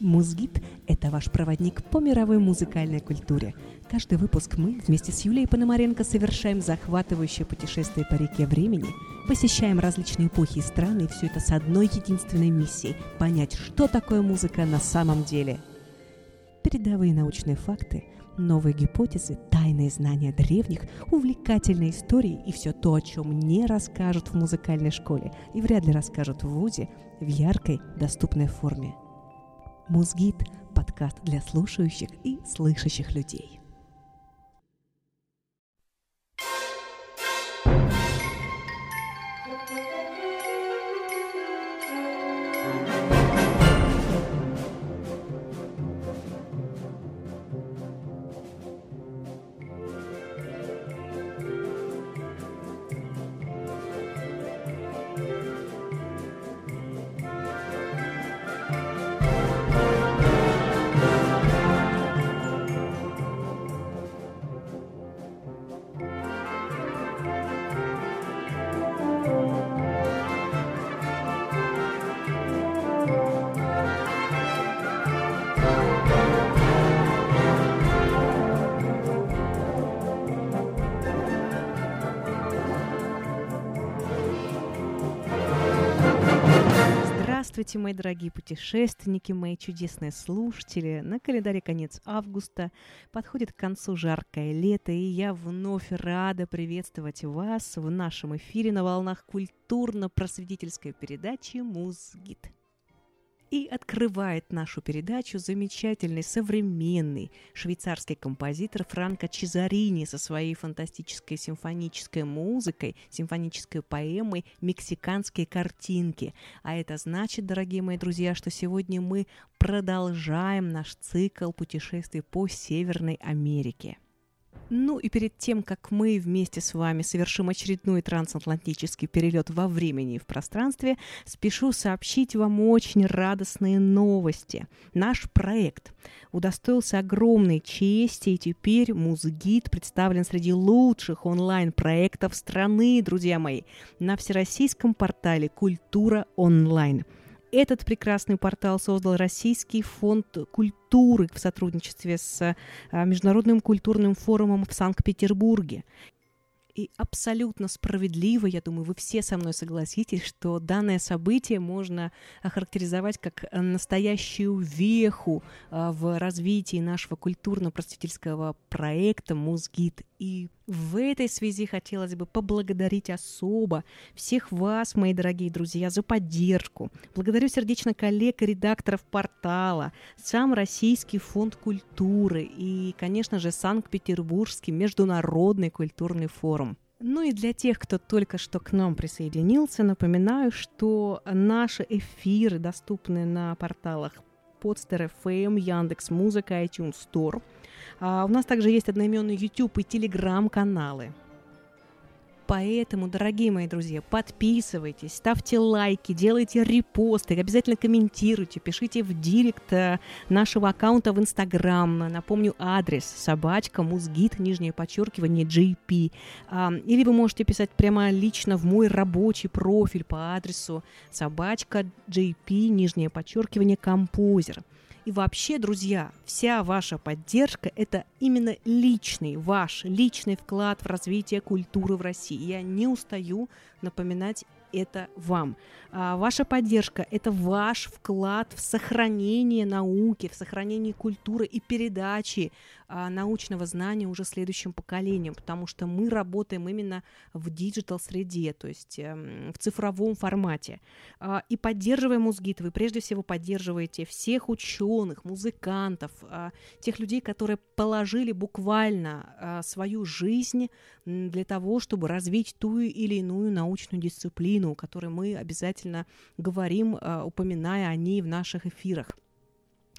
Музгид – это ваш проводник по мировой музыкальной культуре. Каждый выпуск мы вместе с Юлией Пономаренко совершаем захватывающее путешествие по реке времени, посещаем различные эпохи и страны, и все это с одной единственной миссией – понять, что такое музыка на самом деле. Передовые научные факты, новые гипотезы, тайные знания древних, увлекательные истории и все то, о чем не расскажут в музыкальной школе и вряд ли расскажут в ВУЗе в яркой, доступной форме – Музгид – подкаст для слушающих и слышащих людей. Здравствуйте, мои дорогие путешественники, мои чудесные слушатели. На календаре конец августа, подходит к концу жаркое лето, и я вновь рада приветствовать вас в нашем эфире на волнах культурно-просветительской передачи «Музгид». И открывает нашу передачу замечательный современный швейцарский композитор Франко Чезарини со своей фантастической симфонической музыкой, симфонической поэмой «Мексиканские картинки». А это значит, дорогие мои друзья, что сегодня мы продолжаем наш цикл путешествий по Северной Америке – ну и перед тем, как мы вместе с вами совершим очередной трансатлантический перелет во времени и в пространстве, спешу сообщить вам очень радостные новости. Наш проект удостоился огромной чести, и теперь Музгид представлен среди лучших онлайн-проектов страны, друзья мои, на всероссийском портале «Культура онлайн». Этот прекрасный портал создал Российский фонд культуры в сотрудничестве с а, Международным культурным форумом в Санкт-Петербурге. И абсолютно справедливо, я думаю, вы все со мной согласитесь, что данное событие можно охарактеризовать как настоящую веху а, в развитии нашего культурно-просветительского проекта «Музгид». И в этой связи хотелось бы поблагодарить особо всех вас, мои дорогие друзья, за поддержку. Благодарю сердечно коллег и редакторов портала, сам Российский фонд культуры и, конечно же, Санкт-Петербургский международный культурный форум. Ну и для тех, кто только что к нам присоединился, напоминаю, что наши эфиры доступны на порталах Podster FM, Яндекс Музыка, iTunes Store – а у нас также есть одноименный YouTube и Telegram каналы. Поэтому, дорогие мои друзья, подписывайтесь, ставьте лайки, делайте репосты, обязательно комментируйте, пишите в директ э, нашего аккаунта в Инстаграм. Напомню, адрес собачка музгит, нижнее подчеркивание, JP. Или вы можете писать прямо лично в мой рабочий профиль по адресу собачка JP, нижнее подчеркивание, композер. И вообще, друзья, вся ваша поддержка – это именно личный, ваш личный вклад в развитие культуры в России. Я не устаю напоминать это вам. А ваша поддержка – это ваш вклад в сохранение науки, в сохранение культуры и передачи а, научного знания уже следующим поколениям, потому что мы работаем именно в digital -среде, то есть э, в цифровом формате. А, и поддерживая Музгит, вы прежде всего поддерживаете всех ученых, музыкантов, тех людей, которые положили буквально свою жизнь для того, чтобы развить ту или иную научную дисциплину, о которой мы обязательно говорим, а, упоминая о ней в наших эфирах.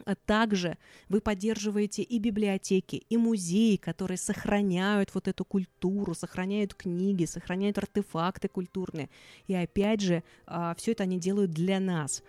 А также вы поддерживаете и библиотеки, и музеи, которые сохраняют вот эту культуру, сохраняют книги, сохраняют артефакты культурные. И опять же, а, все это они делают для нас.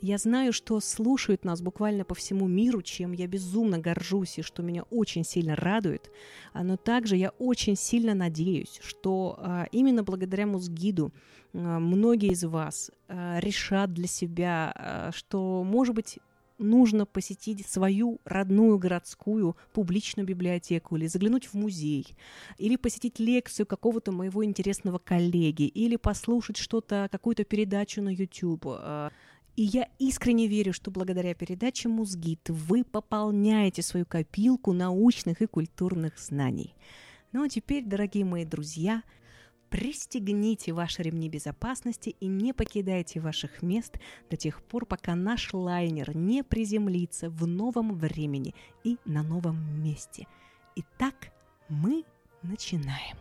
Я знаю, что слушают нас буквально по всему миру, чем я безумно горжусь и что меня очень сильно радует. Но также я очень сильно надеюсь, что именно благодаря Музгиду многие из вас решат для себя, что, может быть, нужно посетить свою родную городскую публичную библиотеку или заглянуть в музей, или посетить лекцию какого-то моего интересного коллеги, или послушать что-то, какую-то передачу на YouTube. А, и я искренне верю, что благодаря передаче «Музгит» вы пополняете свою копилку научных и культурных знаний. Ну а теперь, дорогие мои друзья, пристегните ваши ремни безопасности и не покидайте ваших мест до тех пор, пока наш лайнер не приземлится в новом времени и на новом месте. Итак, мы начинаем.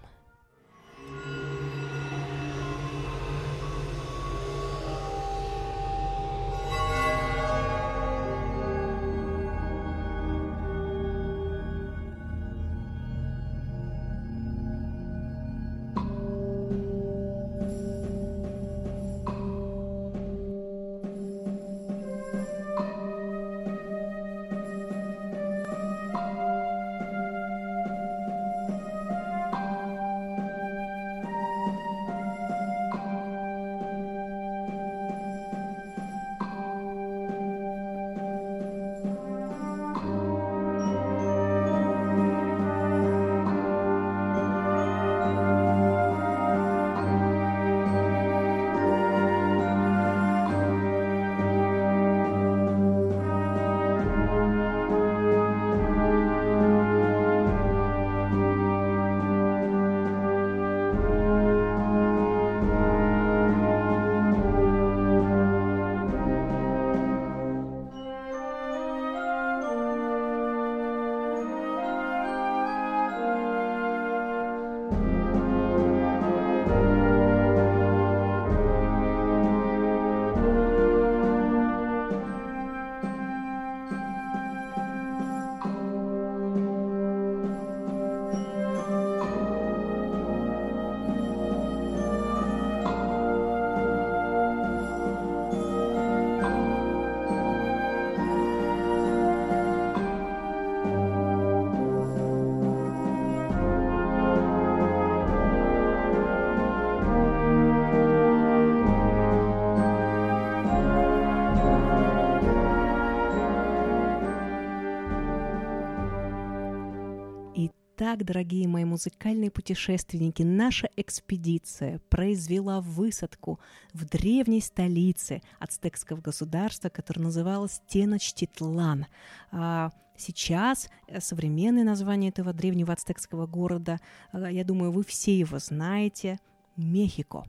Итак, дорогие мои музыкальные путешественники, наша экспедиция произвела высадку в древней столице ацтекского государства, которое называлось Теночтитлан. А сейчас э, современное название этого древнего ацтекского города, а, я думаю, вы все его знаете, Мехико.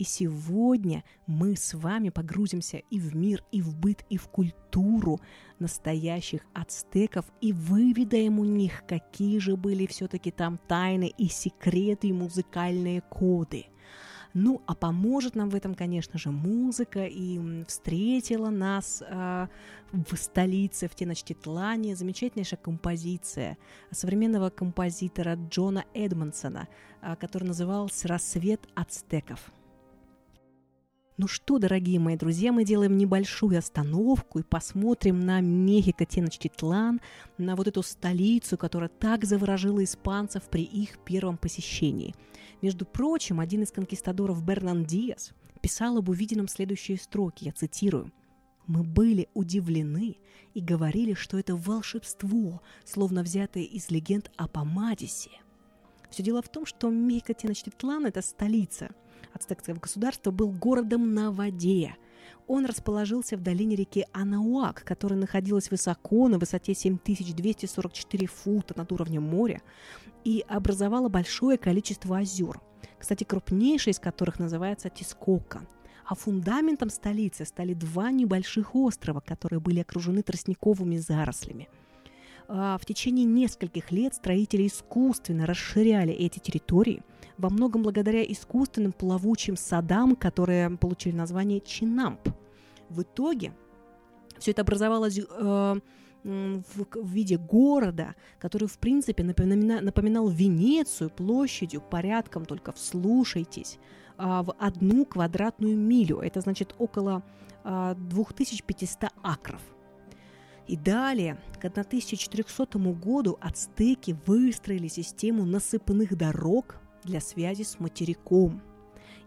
И сегодня мы с вами погрузимся и в мир, и в быт, и в культуру настоящих ацтеков и выведаем у них, какие же были все-таки там тайны и секреты, и музыкальные коды. Ну, а поможет нам в этом, конечно же, музыка, и встретила нас э, в столице, в Теночтитлане, замечательнейшая композиция современного композитора Джона Эдмонсона, э, который назывался «Рассвет ацтеков». Ну что, дорогие мои друзья, мы делаем небольшую остановку и посмотрим на Мехико Теночтитлан, на вот эту столицу, которая так заворожила испанцев при их первом посещении. Между прочим, один из конкистадоров Бернан Диас писал об увиденном следующие строки, я цитирую. Мы были удивлены и говорили, что это волшебство, словно взятое из легенд о Помадисе. Все дело в том, что Мехико Теночтитлан – это столица – ацтекского государства был городом на воде. Он расположился в долине реки Анауак, которая находилась высоко, на высоте 7244 фута над уровнем моря, и образовала большое количество озер, кстати, крупнейшее из которых называется Тискока. А фундаментом столицы стали два небольших острова, которые были окружены тростниковыми зарослями – а, в течение нескольких лет строители искусственно расширяли эти территории, во многом благодаря искусственным плавучим садам, которые получили название Чинамп. В итоге все это образовалось э, в, в виде города, который, в принципе, напомина, напоминал Венецию площадью, порядком, только вслушайтесь, э, в одну квадратную милю. Это значит около э, 2500 акров – и далее, к 1400 году ацтеки выстроили систему насыпных дорог для связи с материком.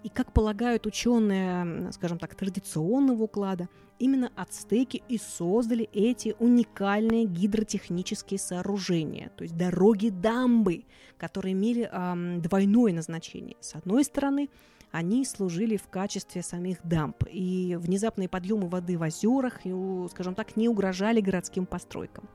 И как полагают ученые, скажем так, традиционного уклада, именно ацтеки и создали эти уникальные гидротехнические сооружения, то есть дороги-дамбы, которые имели эм, двойное назначение. С одной стороны, они служили в качестве самих дамб, и внезапные подъемы воды в озерах, скажем так, не угрожали городским постройкам.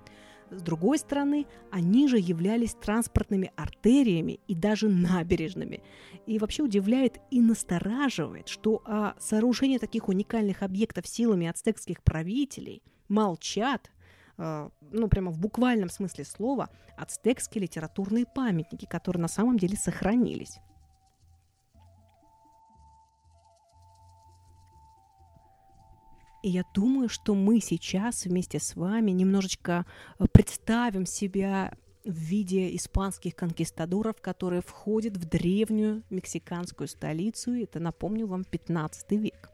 С другой стороны, они же являлись транспортными артериями и даже набережными. И вообще удивляет и настораживает, что о сооружении таких уникальных объектов силами ацтекских правителей молчат, э, ну, прямо в буквальном смысле слова, ацтекские литературные памятники, которые на самом деле сохранились. И я думаю, что мы сейчас вместе с вами немножечко э, представим себя в виде испанских конкистадоров, которые входят в древнюю мексиканскую столицу. Это, напомню вам, 15 век.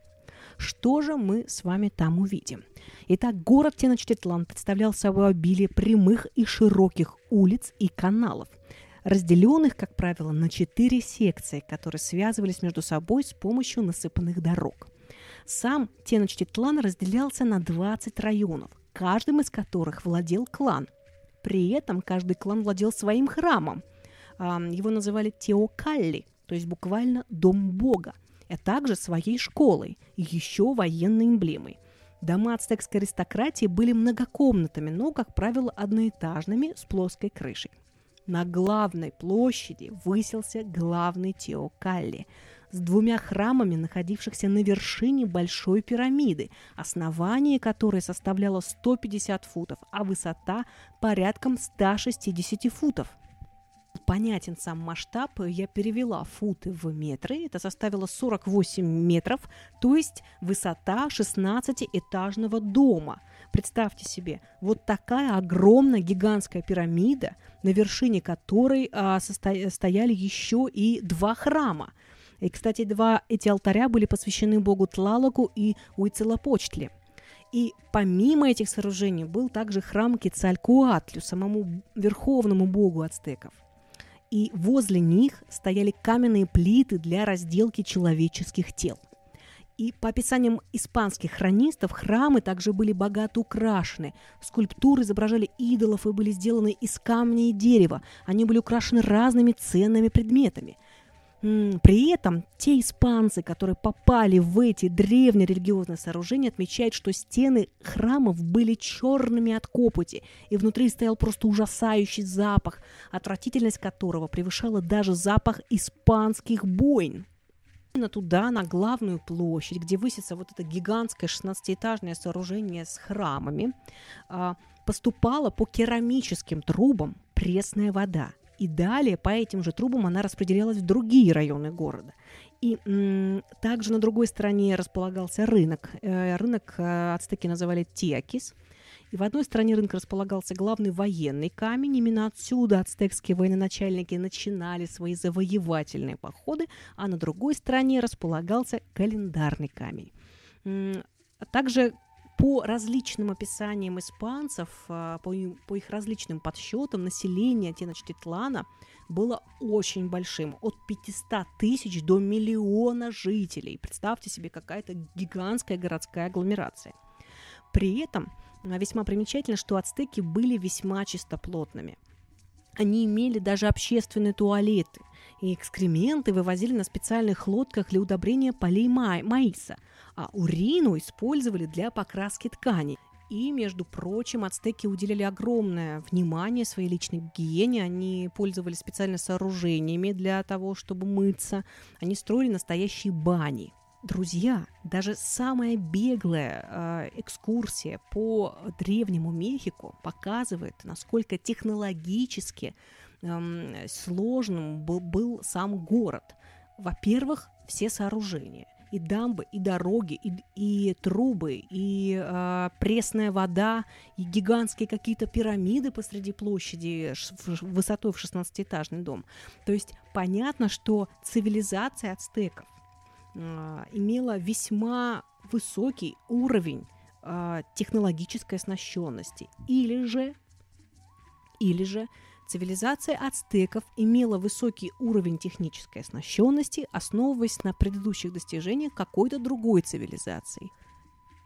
Что же мы с вами там увидим? Итак, город Теночтитлан представлял собой обилие прямых и широких улиц и каналов, разделенных, как правило, на четыре секции, которые связывались между собой с помощью насыпанных дорог. Сам Теночтитлан разделялся на 20 районов, каждым из которых владел клан. При этом каждый клан владел своим храмом. Его называли Теокалли, то есть буквально «дом бога», а также своей школой и еще военной эмблемой. Дома ацтекской аристократии были многокомнатами, но, как правило, одноэтажными с плоской крышей. На главной площади высился главный Теокалли – с двумя храмами, находившихся на вершине Большой пирамиды, основание которой составляло 150 футов, а высота порядком 160 футов. Понятен сам масштаб, я перевела футы в метры, это составило 48 метров, то есть высота 16-этажного дома. Представьте себе, вот такая огромная гигантская пирамида, на вершине которой а, состо... стояли еще и два храма – и, кстати, два эти алтаря были посвящены богу Тлалоку и Уицелопочтли. И помимо этих сооружений был также храм Кецалькуатлю, самому верховному богу ацтеков. И возле них стояли каменные плиты для разделки человеческих тел. И по описаниям испанских хронистов, храмы также были богато украшены. Скульптуры изображали идолов и были сделаны из камня и дерева. Они были украшены разными ценными предметами. При этом те испанцы, которые попали в эти древние религиозные сооружения, отмечают, что стены храмов были черными от копоти, и внутри стоял просто ужасающий запах, отвратительность которого превышала даже запах испанских бойн. Именно туда, на главную площадь, где высится вот это гигантское 16-этажное сооружение с храмами, а, поступала по керамическим трубам пресная вода – и далее по этим же трубам она распределялась в другие районы города. И также на другой стороне располагался рынок. Э, рынок э, ацтеки называли Тиакис. И в одной стороне рынка располагался главный военный камень. Именно отсюда ацтекские военачальники начинали свои завоевательные походы, а на другой стороне располагался календарный камень. Также по различным описаниям испанцев, а, по, по их различным подсчетам, население Теночтитлана было очень большим, от 500 тысяч до миллиона жителей. Представьте себе, какая-то гигантская городская агломерация. При этом а, весьма примечательно, что ацтеки были весьма чистоплотными. Они имели даже общественные туалеты, и экскременты вывозили на специальных лодках для удобрения полей ма- маиса – а урину использовали для покраски тканей. И, между прочим, ацтеки уделяли огромное внимание своей личной гигиене. Они пользовались специальными сооружениями для того, чтобы мыться. Они строили настоящие бани. Друзья, даже самая беглая э, экскурсия по древнему Мехико показывает, насколько технологически э, сложным был, был сам город. Во-первых, все сооружения и дамбы, и дороги, и, и трубы, и э, пресная вода, и гигантские какие-то пирамиды посреди площади высотой в 16-этажный дом. То есть понятно, что цивилизация ацтеков э, имела весьма высокий уровень э, технологической оснащенности. Или же, или же Цивилизация ацтеков имела высокий уровень технической оснащенности, основываясь на предыдущих достижениях какой-то другой цивилизации.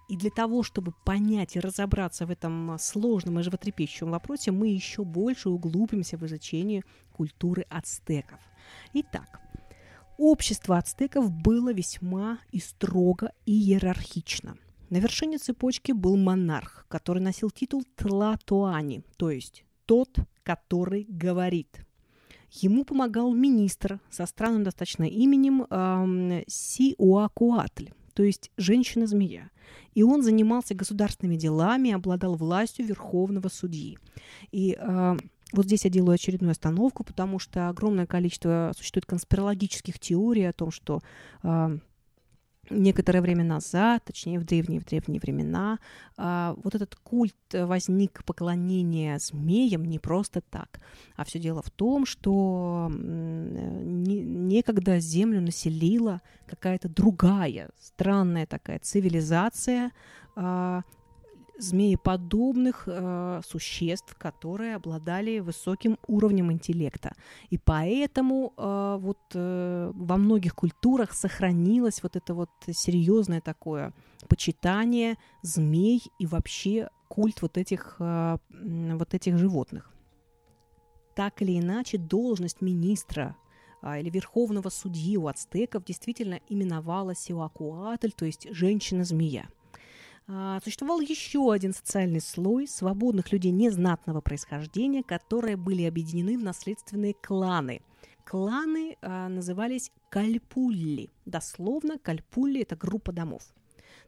И для того, чтобы понять и разобраться в этом сложном и животрепещущем вопросе, мы еще больше углубимся в изучение культуры ацтеков. Итак, общество ацтеков было весьма и строго иерархично. На вершине цепочки был монарх, который носил титул Тлатуани, то есть тот, который говорит. Ему помогал министр со странным достаточно именем эм, Сиуакуатль, то есть женщина-змея. И он занимался государственными делами, обладал властью верховного судьи. И э, вот здесь я делаю очередную остановку, потому что огромное количество существует конспирологических теорий о том, что э, некоторое время назад, точнее в древние в древние времена, а, вот этот культ возник поклонения змеям не просто так, а все дело в том, что некогда землю населила какая-то другая странная такая цивилизация, а, змееподобных э, существ, которые обладали высоким уровнем интеллекта. И поэтому э, вот э, во многих культурах сохранилось вот это вот серьезное такое почитание змей и вообще культ вот этих, э, вот этих животных. Так или иначе, должность министра а, или верховного судьи у ацтеков действительно именовалась Сиуакуатль, то есть женщина-змея – существовал еще один социальный слой свободных людей незнатного происхождения, которые были объединены в наследственные кланы. Кланы а, назывались кальпулли. Дословно, кальпулли – это группа домов.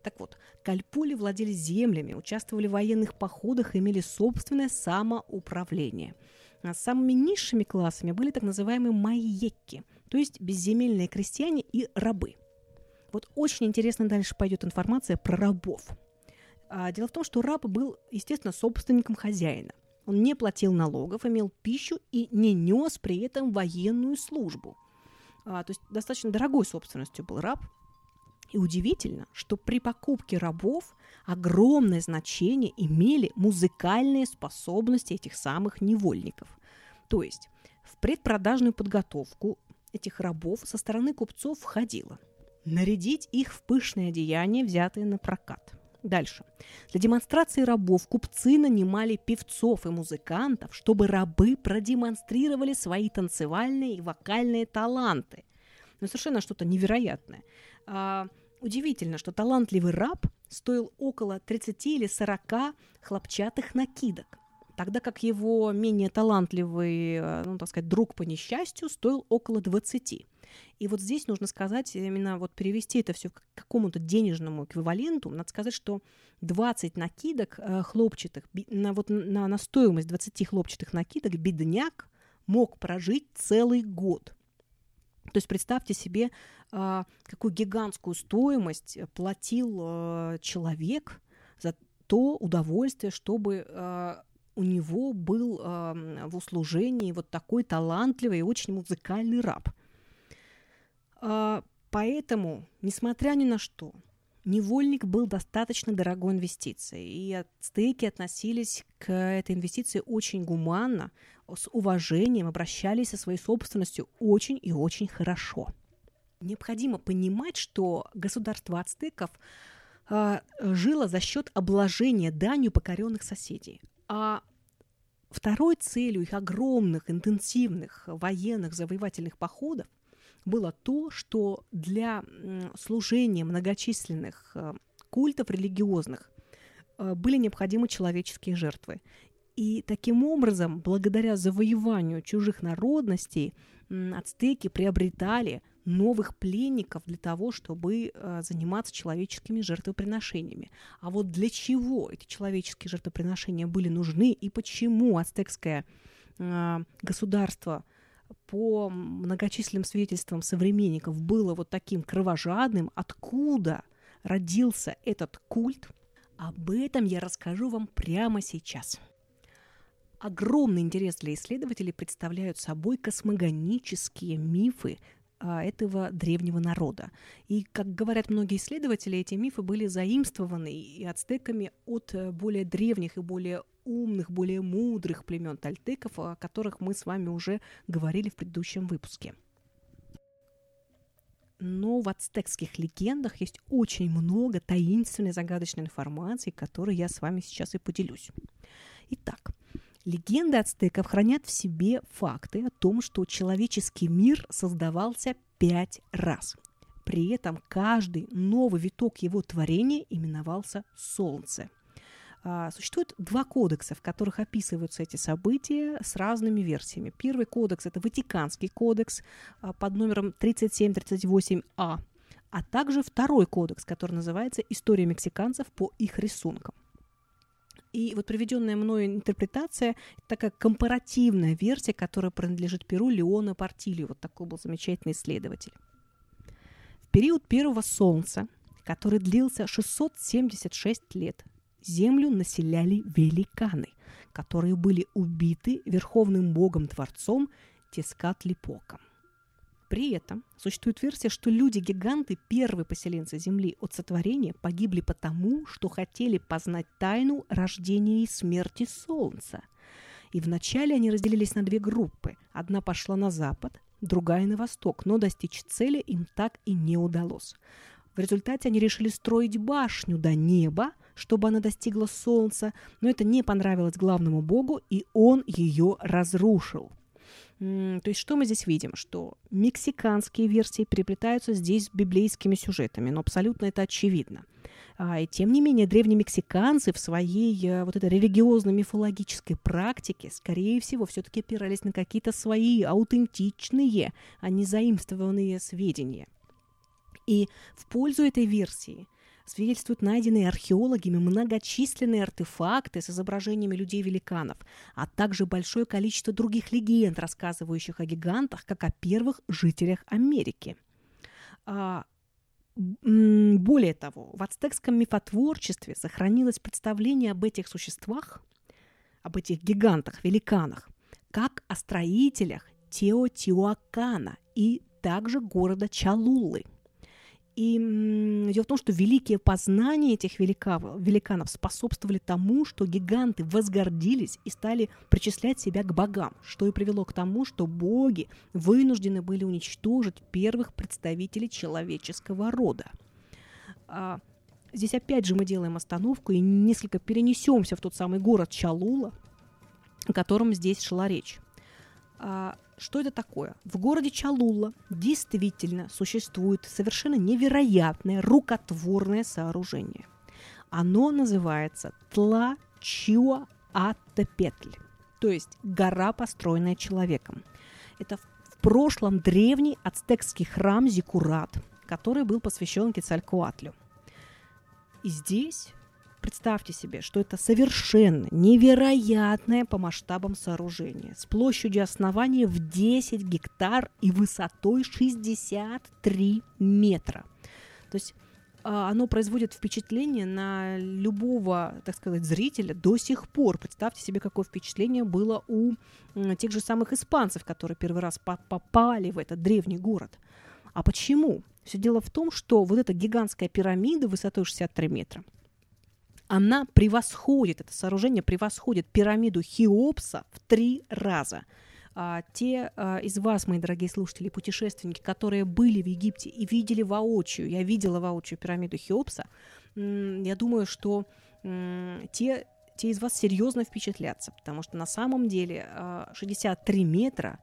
Так вот, кальпули владели землями, участвовали в военных походах имели собственное самоуправление. А самыми низшими классами были так называемые майекки, то есть безземельные крестьяне и рабы. Вот очень интересно дальше пойдет информация про рабов. А, дело в том, что раб был, естественно, собственником хозяина. Он не платил налогов, имел пищу и не нес при этом военную службу. А, то есть достаточно дорогой собственностью был раб. И удивительно, что при покупке рабов огромное значение имели музыкальные способности этих самых невольников. То есть в предпродажную подготовку этих рабов со стороны купцов входило нарядить их в пышные одеяния, взятые на прокат – Дальше. Для демонстрации рабов купцы нанимали певцов и музыкантов, чтобы рабы продемонстрировали свои танцевальные и вокальные таланты. Ну, совершенно что-то невероятное. А, удивительно, что талантливый раб стоил около 30 или 40 хлопчатых накидок, тогда как его менее талантливый, э, ну, так сказать, друг по несчастью стоил около 20. И вот здесь нужно сказать, именно вот перевести это все к какому-то денежному эквиваленту. Надо сказать, что 20 накидок э, хлопчатых, на, вот на, на стоимость 20 хлопчатых накидок бедняк мог прожить целый год. То есть представьте себе, э, какую гигантскую стоимость платил э, человек за то удовольствие, чтобы у него был в услужении вот такой талантливый и очень музыкальный раб – поэтому, несмотря ни на что, невольник был достаточно дорогой инвестицией, и ацтеки относились к этой инвестиции очень гуманно, с уважением, обращались со своей собственностью очень и очень хорошо. Необходимо понимать, что государство ацтеков э, жило за счет обложения данью покоренных соседей. А второй целью их огромных, интенсивных военных завоевательных походов было то, что для служения многочисленных э, культов религиозных э, были необходимы человеческие жертвы. И таким образом, благодаря завоеванию чужих народностей, ацтеки приобретали новых пленников для того, чтобы э, заниматься человеческими жертвоприношениями. А вот для чего эти человеческие жертвоприношения были нужны и почему ацтекское государство – по многочисленным свидетельствам современников было вот таким кровожадным, откуда родился этот культ, об этом я расскажу вам прямо сейчас. Огромный интерес для исследователей представляют собой космогонические мифы а, этого древнего народа. И, как говорят многие исследователи, эти мифы были заимствованы и ацтеками от э, более древних и более умных, более мудрых племен тальтеков, о которых мы с вами уже говорили в предыдущем выпуске. Но в ацтекских легендах есть очень много таинственной, загадочной информации, которой я с вами сейчас и поделюсь. Итак, легенды ацтеков хранят в себе факты о том, что человеческий мир создавался пять раз. При этом каждый новый виток его творения именовался Солнце – существует два кодекса, в которых описываются эти события с разными версиями. Первый кодекс – это Ватиканский кодекс а, под номером 3738А, а также второй кодекс, который называется «История мексиканцев по их рисункам». И вот приведенная мною интерпретация – такая компаративная версия, которая принадлежит Перу Леона Портилью. Вот такой был замечательный исследователь. В период первого солнца, который длился 676 лет, землю населяли великаны, которые были убиты верховным богом-творцом Тескатлипоком. При этом существует версия, что люди-гиганты, первые поселенцы Земли от сотворения, погибли потому, что хотели познать тайну рождения и смерти Солнца. И вначале они разделились на две группы. Одна пошла на запад, другая на восток, но достичь цели им так и не удалось. В результате они решили строить башню до неба, чтобы она достигла солнца, но это не понравилось главному богу, и он ее разрушил. То есть что мы здесь видим? Что мексиканские версии переплетаются здесь с библейскими сюжетами, но абсолютно это очевидно. А, и тем не менее, древние мексиканцы в своей э, вот этой религиозно-мифологической практике, скорее всего, все-таки опирались на какие-то свои аутентичные, а не заимствованные сведения – и в пользу этой версии свидетельствуют найденные археологами многочисленные артефакты с изображениями людей-великанов, а также большое количество других легенд, рассказывающих о гигантах, как о первых жителях Америки. А, более того, в ацтекском мифотворчестве сохранилось представление об этих существах, об этих гигантах-великанах, как о строителях Теотиуакана и также города Чалулы – и дело в том, что великие познания этих великанов, способствовали тому, что гиганты возгордились и стали причислять себя к богам, что и привело к тому, что боги вынуждены были уничтожить первых представителей человеческого рода. А, здесь опять же мы делаем остановку и несколько перенесемся в тот самый город Чалула, о котором здесь шла речь. А, что это такое? В городе Чалула действительно существует совершенно невероятное рукотворное сооружение. Оно называется Тла-Чуа-Аттепетль, то есть гора, построенная человеком. Это в прошлом древний ацтекский храм Зикурат, который был посвящен Кецалькуатлю. И здесь Представьте себе, что это совершенно невероятное по масштабам сооружение с площадью основания в 10 гектар и высотой 63 метра. То есть а, оно производит впечатление на любого, так сказать, зрителя до сих пор. Представьте себе, какое впечатление было у тех же самых испанцев, которые первый раз попали в этот древний город. А почему? Все дело в том, что вот эта гигантская пирамида высотой 63 метра – она превосходит, это сооружение превосходит пирамиду Хеопса в три раза. А, те а, из вас, мои дорогие слушатели, путешественники, которые были в Египте и видели воочию, я видела воочию пирамиду Хеопса, я думаю, что те, те из вас серьезно впечатлятся, потому что на самом деле 63 а, метра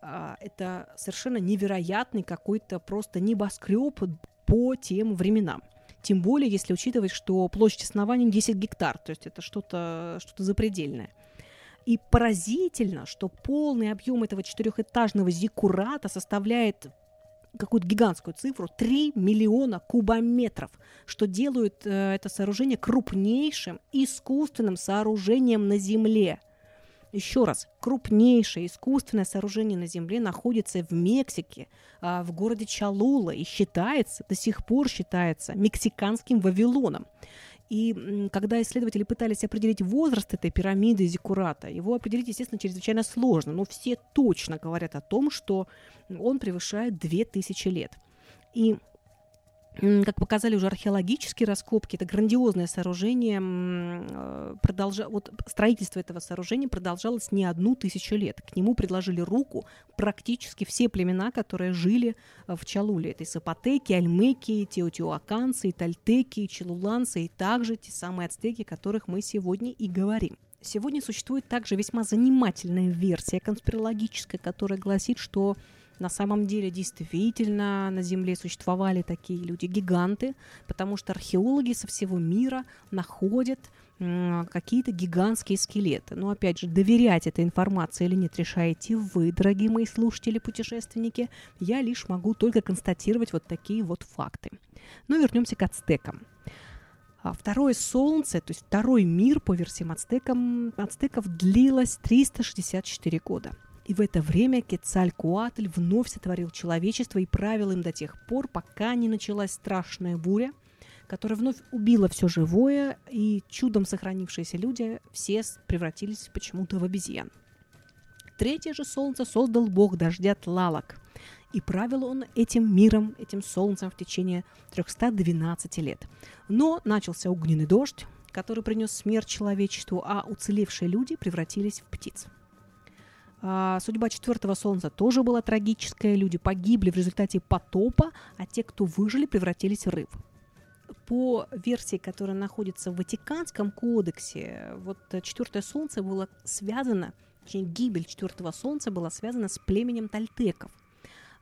это совершенно невероятный какой-то просто небоскреб по тем временам. Тем более, если учитывать, что площадь основания 10 гектар, то есть это что-то что запредельное. И поразительно, что полный объем этого четырехэтажного зиккурата составляет какую-то гигантскую цифру 3 миллиона кубометров, что делает э, это сооружение крупнейшим искусственным сооружением на Земле. Еще раз, крупнейшее искусственное сооружение на Земле находится в Мексике, а, в городе Чалула, и считается, до сих пор считается мексиканским Вавилоном. И когда исследователи пытались определить возраст этой пирамиды Зиккурата, его определить, естественно, чрезвычайно сложно, но все точно говорят о том, что он превышает 2000 лет. И как показали уже археологические раскопки, это грандиозное сооружение, э, продолжа... вот строительство этого сооружения продолжалось не одну тысячу лет. К нему предложили руку практически все племена, которые жили э, в Чалуле. Это и сапотеки, альмеки, теотиуаканцы, и тальтеки, и челуланцы, и также те самые ацтеки, о которых мы сегодня и говорим. Сегодня существует также весьма занимательная версия конспирологическая, которая гласит, что на самом деле действительно на Земле существовали такие люди-гиганты, потому что археологи со всего мира находят какие-то гигантские скелеты. Но опять же, доверять этой информации или нет, решаете вы, дорогие мои слушатели-путешественники. Я лишь могу только констатировать вот такие вот факты. Но вернемся к ацтекам. А второе солнце, то есть второй мир по версиям ацтекам, ацтеков длилось 364 года – и в это время Кецалькуатль вновь сотворил человечество и правил им до тех пор, пока не началась страшная буря, которая вновь убила все живое, и чудом сохранившиеся люди все превратились почему-то в обезьян. Третье же солнце создал бог дождя Тлалак, и правил он этим миром, этим солнцем в течение 312 лет. Но начался огненный дождь, который принес смерть человечеству, а уцелевшие люди превратились в птиц. А, судьба четвертого солнца тоже была трагическая. Люди погибли в результате потопа, а те, кто выжили, превратились в рыб. По версии, которая находится в Ватиканском кодексе, вот четвертое солнце было связано, точнее, гибель четвертого солнца была связана с племенем тальтеков.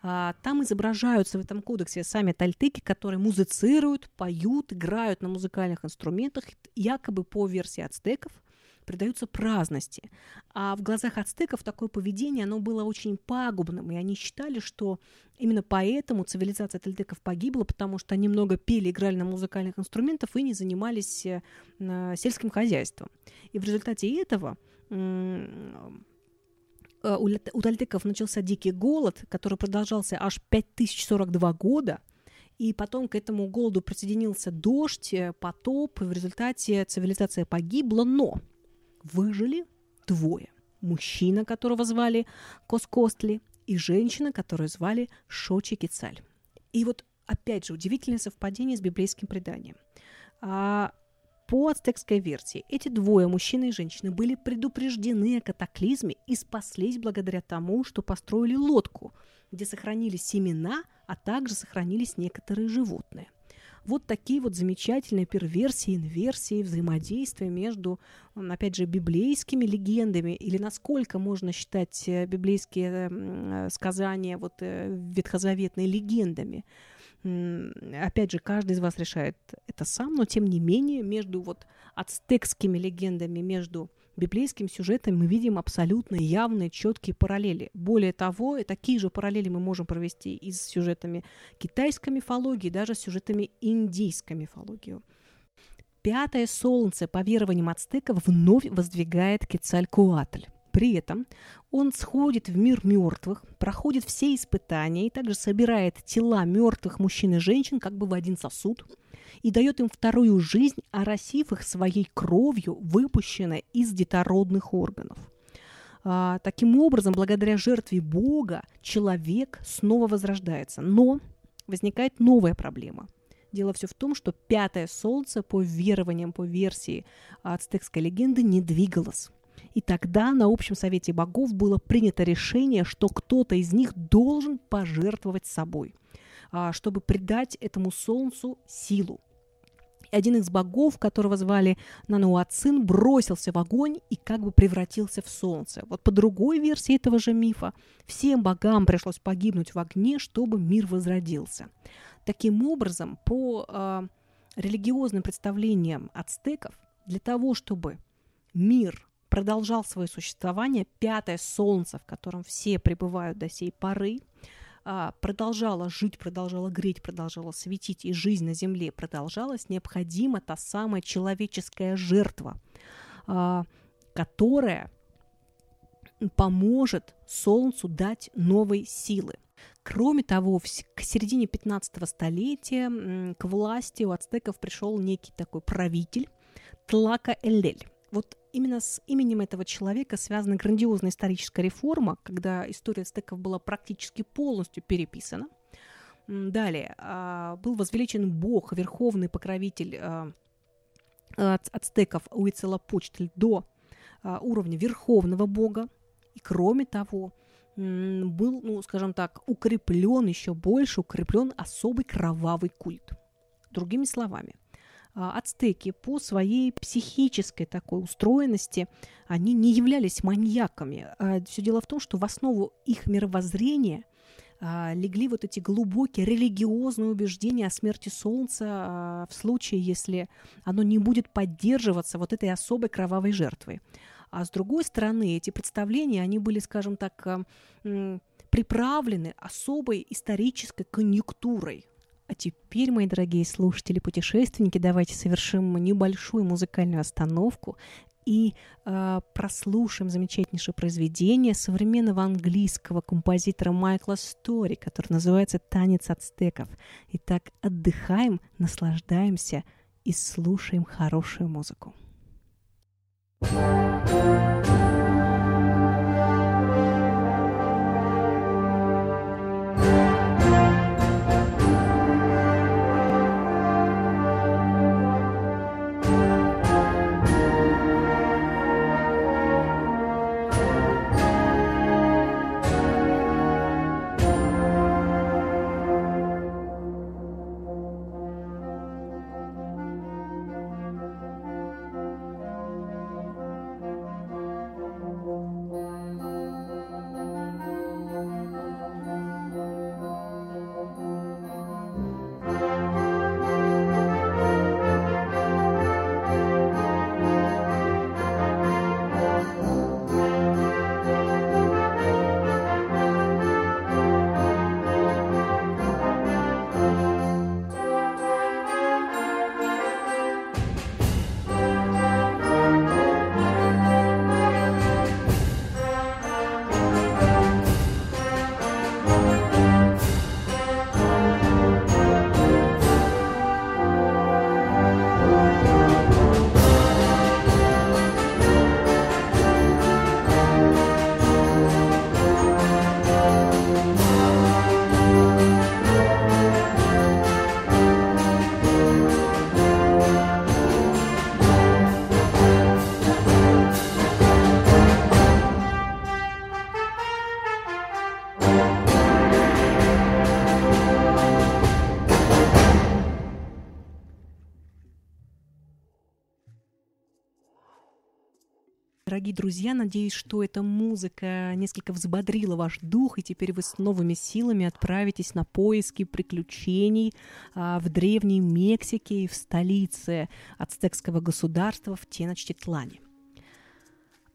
А, там изображаются в этом кодексе сами тальтеки, которые музицируют, поют, играют на музыкальных инструментах, якобы по версии ацтеков – придаются праздности. А в глазах ацтеков такое поведение, оно было очень пагубным, и они считали, что именно поэтому цивилизация тальтеков погибла, потому что они много пели, играли на музыкальных инструментах и не занимались э, сельским хозяйством. И в результате этого э, у тальтеков начался дикий голод, который продолжался аж 5042 года, и потом к этому голоду присоединился дождь, э, потоп, и в результате цивилизация погибла, но выжили двое. Мужчина, которого звали Коскостли, и женщина, которую звали Шочи Кицаль. И вот опять же удивительное совпадение с библейским преданием. А, по ацтекской версии, эти двое, мужчина и женщина, были предупреждены о катаклизме и спаслись благодаря тому, что построили лодку, где сохранились семена, а также сохранились некоторые животные. Вот такие вот замечательные перверсии, инверсии, взаимодействия между, опять же, библейскими легендами или насколько можно считать э, библейские э, сказания вот э, ветхозаветные легендами. Опять же, каждый из вас решает это сам, но тем не менее между вот ацтекскими легендами, между библейским сюжетом мы видим абсолютно явные, четкие параллели. Более того, такие же параллели мы можем провести и с сюжетами китайской мифологии, даже с сюжетами индийской мифологии. Пятое солнце, по верованиям ацтеков, вновь воздвигает Кецалькуатль. При этом он сходит в мир мертвых, проходит все испытания и также собирает тела мертвых мужчин и женщин как бы в один сосуд – и дает им вторую жизнь, оросив их своей кровью, выпущенной из детородных органов. А, таким образом, благодаря жертве Бога, человек снова возрождается. Но возникает новая проблема. Дело все в том, что пятое солнце, по верованиям, по версии ацтекской легенды, не двигалось. И тогда на общем совете богов было принято решение, что кто-то из них должен пожертвовать собой, а, чтобы придать этому солнцу силу один из богов, которого звали Нануацин, бросился в огонь и как бы превратился в солнце. Вот по другой версии этого же мифа, всем богам пришлось погибнуть в огне, чтобы мир возродился. Таким образом, по э, религиозным представлениям ацтеков, для того, чтобы мир продолжал свое существование, пятое солнце, в котором все пребывают до сей поры – продолжала жить, продолжала греть, продолжала светить, и жизнь на Земле продолжалась, необходима та самая человеческая жертва, а, которая поможет Солнцу дать новой силы. Кроме того, к середине 15 столетия к власти у ацтеков пришел некий такой правитель Тлака Элель. Вот именно с именем этого человека связана грандиозная историческая реформа, когда история ацтеков была практически полностью переписана. Далее, а, был возвеличен бог, верховный покровитель ацтеков Уицелопочтль до а, уровня верховного бога. И кроме того, был, ну, скажем так, укреплен еще больше, укреплен особый кровавый культ. Другими словами, ацтеки по своей психической такой устроенности, они не являлись маньяками. Все дело в том, что в основу их мировоззрения – а, легли вот эти глубокие религиозные убеждения о смерти Солнца а, в случае, если оно не будет поддерживаться вот этой особой кровавой жертвой. А с другой стороны, эти представления, они были, скажем так, а, приправлены особой исторической конъюнктурой. А теперь, мои дорогие слушатели, путешественники, давайте совершим небольшую музыкальную остановку и э, прослушаем замечательнейшее произведение современного английского композитора Майкла Стори, который называется «Танец ацтеков». Итак, отдыхаем, наслаждаемся и слушаем хорошую музыку. thank you друзья, надеюсь, что эта музыка несколько взбодрила ваш дух, и теперь вы с новыми силами отправитесь на поиски приключений а, в древней Мексике и в столице ацтекского государства в Теночтитлане.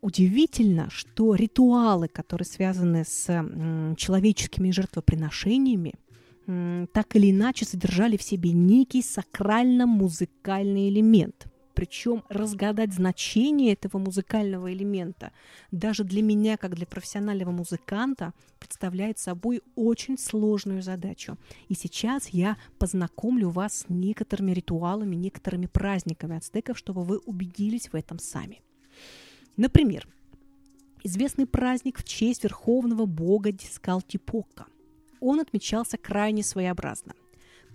Удивительно, что ритуалы, которые связаны с м, человеческими жертвоприношениями, м, так или иначе содержали в себе некий сакрально-музыкальный элемент – причем разгадать значение этого музыкального элемента даже для меня, как для профессионального музыканта, представляет собой очень сложную задачу. И сейчас я познакомлю вас с некоторыми ритуалами, некоторыми праздниками ацтеков, чтобы вы убедились в этом сами. Например, известный праздник в честь верховного бога Дискалтипока. Он отмечался крайне своеобразно.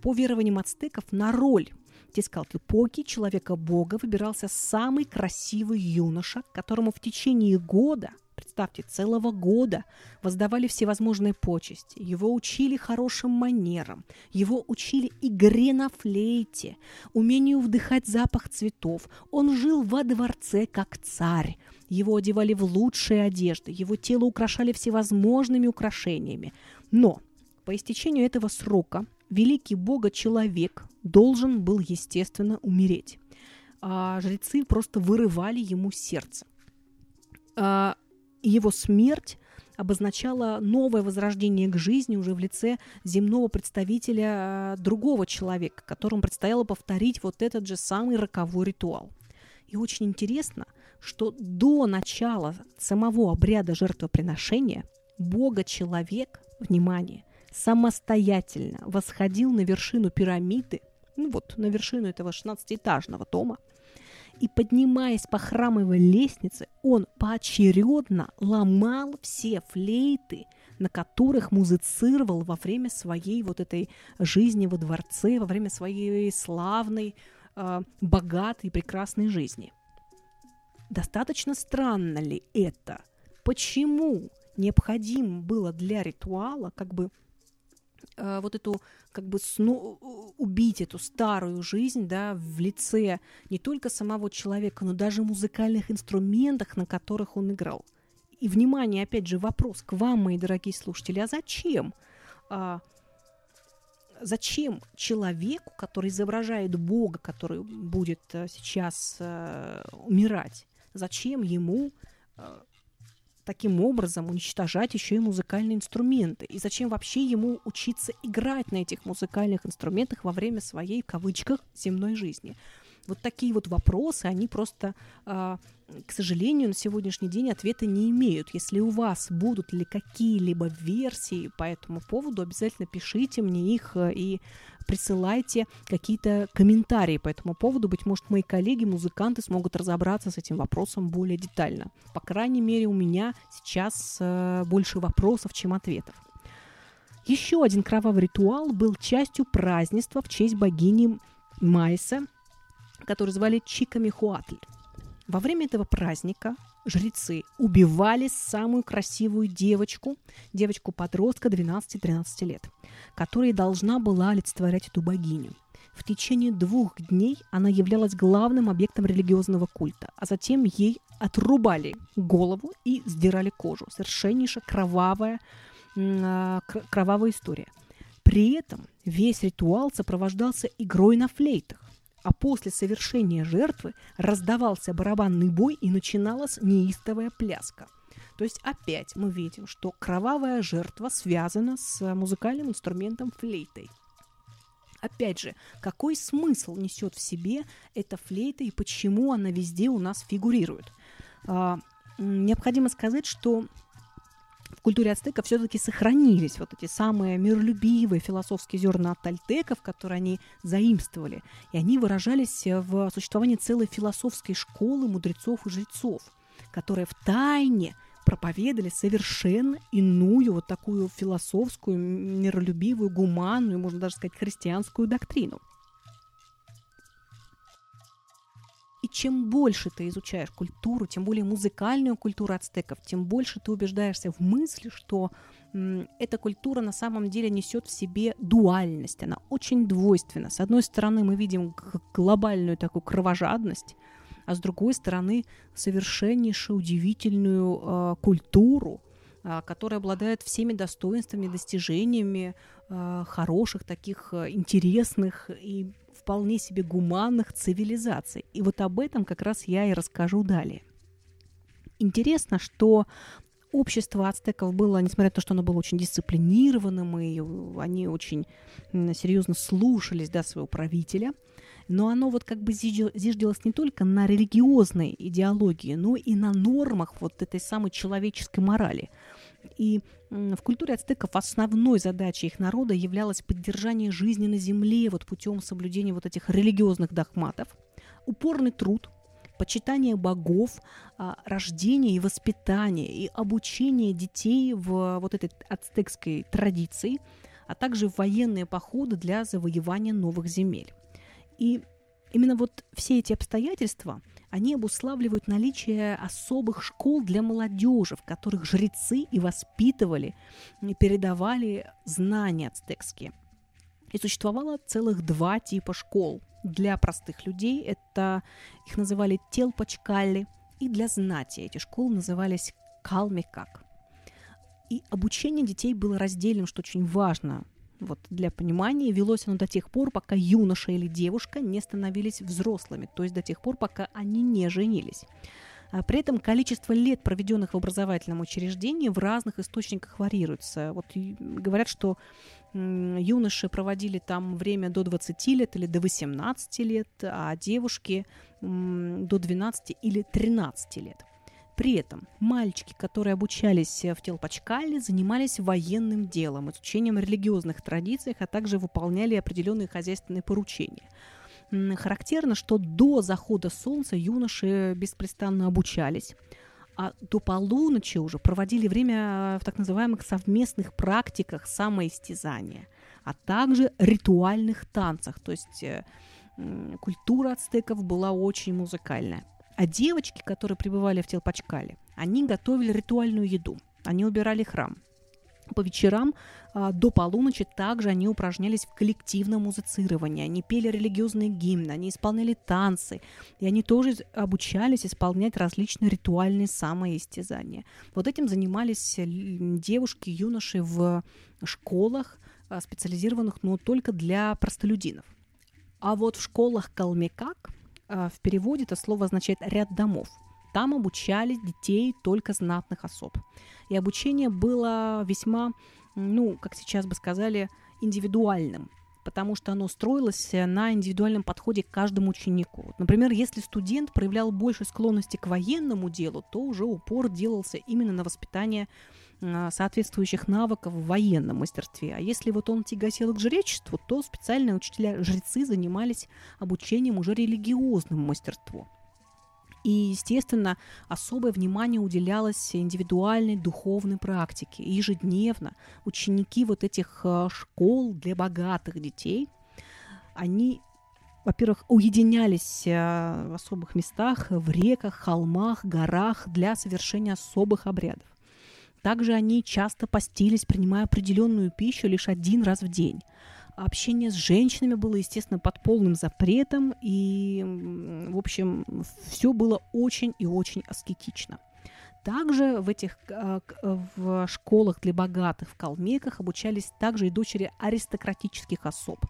По верованиям ацтеков на роль Тискалтлпоки, человека-бога, выбирался самый красивый юноша, которому в течение года, представьте, целого года, воздавали всевозможные почести. Его учили хорошим манерам, его учили игре на флейте, умению вдыхать запах цветов. Он жил во дворце как царь. Его одевали в лучшие одежды, его тело украшали всевозможными украшениями. Но по истечению этого срока великий бога-человек должен был, естественно, умереть. А жрецы просто вырывали ему сердце. А его смерть обозначала новое возрождение к жизни уже в лице земного представителя а, другого человека, которому предстояло повторить вот этот же самый роковой ритуал. И очень интересно, что до начала самого обряда жертвоприношения Бога-человек, внимание, самостоятельно восходил на вершину пирамиды, ну вот, на вершину этого 16-этажного дома, и, поднимаясь по храмовой лестнице, он поочередно ломал все флейты, на которых музицировал во время своей вот этой жизни во дворце, во время своей славной, э, богатой, прекрасной жизни. Достаточно странно ли это? Почему необходимо было для ритуала как бы э, вот эту как бы сну, убить эту старую жизнь, да, в лице не только самого человека, но даже музыкальных инструментах, на которых он играл. И внимание, опять же, вопрос к вам, мои дорогие слушатели, а зачем? А, зачем человеку, который изображает Бога, который будет а, сейчас а, умирать, зачем ему а, таким образом уничтожать еще и музыкальные инструменты? И зачем вообще ему учиться играть на этих музыкальных инструментах во время своей, в кавычках, земной жизни? Вот такие вот вопросы, они просто, э, к сожалению, на сегодняшний день ответа не имеют. Если у вас будут ли какие-либо версии по этому поводу, обязательно пишите мне их э, и присылайте какие-то комментарии по этому поводу. Быть может, мои коллеги, музыканты смогут разобраться с этим вопросом более детально. По крайней мере, у меня сейчас э, больше вопросов, чем ответов. Еще один кровавый ритуал был частью празднества в честь богини Майса, который звали Чикамихуатль. Во время этого праздника жрецы убивали самую красивую девочку, девочку-подростка 12-13 лет, которая должна была олицетворять эту богиню. В течение двух дней она являлась главным объектом религиозного культа, а затем ей отрубали голову и сдирали кожу. Совершеннейшая кровавая, а, кровавая история. При этом весь ритуал сопровождался игрой на флейтах а после совершения жертвы раздавался барабанный бой и начиналась неистовая пляска. То есть опять мы видим, что кровавая жертва связана с музыкальным инструментом флейтой. Опять же, какой смысл несет в себе эта флейта и почему она везде у нас фигурирует? А, необходимо сказать, что в культуре ацтеков все-таки сохранились вот эти самые миролюбивые философские зерна от тальтеков, которые они заимствовали. И они выражались в существовании целой философской школы мудрецов и жрецов, которые в тайне проповедовали совершенно иную вот такую философскую, миролюбивую, гуманную, можно даже сказать, христианскую доктрину – И чем больше ты изучаешь культуру, тем более музыкальную культуру ацтеков, тем больше ты убеждаешься в мысли, что эта культура на самом деле несет в себе дуальность, она очень двойственна. С одной стороны мы видим глобальную такую кровожадность, а с другой стороны совершеннейшую удивительную э, культуру, э, которая обладает всеми достоинствами, достижениями э, хороших, таких э, интересных и вполне себе гуманных цивилизаций. И вот об этом как раз я и расскажу далее. Интересно, что общество ацтеков было, несмотря на то, что оно было очень дисциплинированным, и они очень серьезно слушались да, своего правителя, но оно вот как бы зиждилось не только на религиозной идеологии, но и на нормах вот этой самой человеческой морали – и в культуре ацтеков основной задачей их народа являлось поддержание жизни на земле вот путем соблюдения вот этих религиозных догматов, упорный труд, почитание богов, а, рождение и воспитание и обучение детей в вот этой ацтекской традиции, а также военные походы для завоевания новых земель. И именно вот все эти обстоятельства – они обуславливают наличие особых школ для молодежи, в которых жрецы и воспитывали, и передавали знания ацтекские. И существовало целых два типа школ. Для простых людей это их называли телпачкалли, и для знати эти школы назывались калмикак. И обучение детей было раздельным, что очень важно вот для понимания, велось оно до тех пор, пока юноша или девушка не становились взрослыми, то есть до тех пор, пока они не женились. А при этом количество лет, проведенных в образовательном учреждении, в разных источниках варьируется. Вот говорят, что юноши проводили там время до 20 лет или до 18 лет, а девушки до 12 или 13 лет. При этом мальчики, которые обучались в Телпачкале, занимались военным делом, изучением религиозных традиций, а также выполняли определенные хозяйственные поручения. Характерно, что до захода солнца юноши беспрестанно обучались, а до полуночи уже проводили время в так называемых совместных практиках самоистязания, а также ритуальных танцах. То есть э, культура ацтеков была очень музыкальная. А девочки, которые пребывали в Телпачкале, они готовили ритуальную еду. Они убирали храм. По вечерам а, до полуночи также они упражнялись в коллективном музицировании. Они пели религиозные гимны, они исполняли танцы. И они тоже обучались исполнять различные ритуальные самоистязания. Вот этим занимались девушки, юноши в школах, а, специализированных, но только для простолюдинов. А вот в школах Калмекак а, в переводе это слово означает «ряд домов». Там обучали детей только знатных особ. И обучение было весьма, ну, как сейчас бы сказали, индивидуальным потому что оно строилось на индивидуальном подходе к каждому ученику. Например, если студент проявлял больше склонности к военному делу, то уже упор делался именно на воспитание а, соответствующих навыков в военном мастерстве. А если вот он тяготел к жречеству, то специальные учителя-жрецы занимались обучением уже религиозному мастерству. И, естественно, особое внимание уделялось индивидуальной духовной практике. И ежедневно ученики вот этих а, школ для богатых детей, они во-первых, уединялись а, в особых местах, в реках, холмах, горах для совершения особых обрядов. Также они часто постились, принимая определенную пищу лишь один раз в день. Общение с женщинами было, естественно, под полным запретом, и, в общем, все было очень и очень аскетично. Также в этих а, в школах для богатых в Калмеках обучались также и дочери аристократических особ,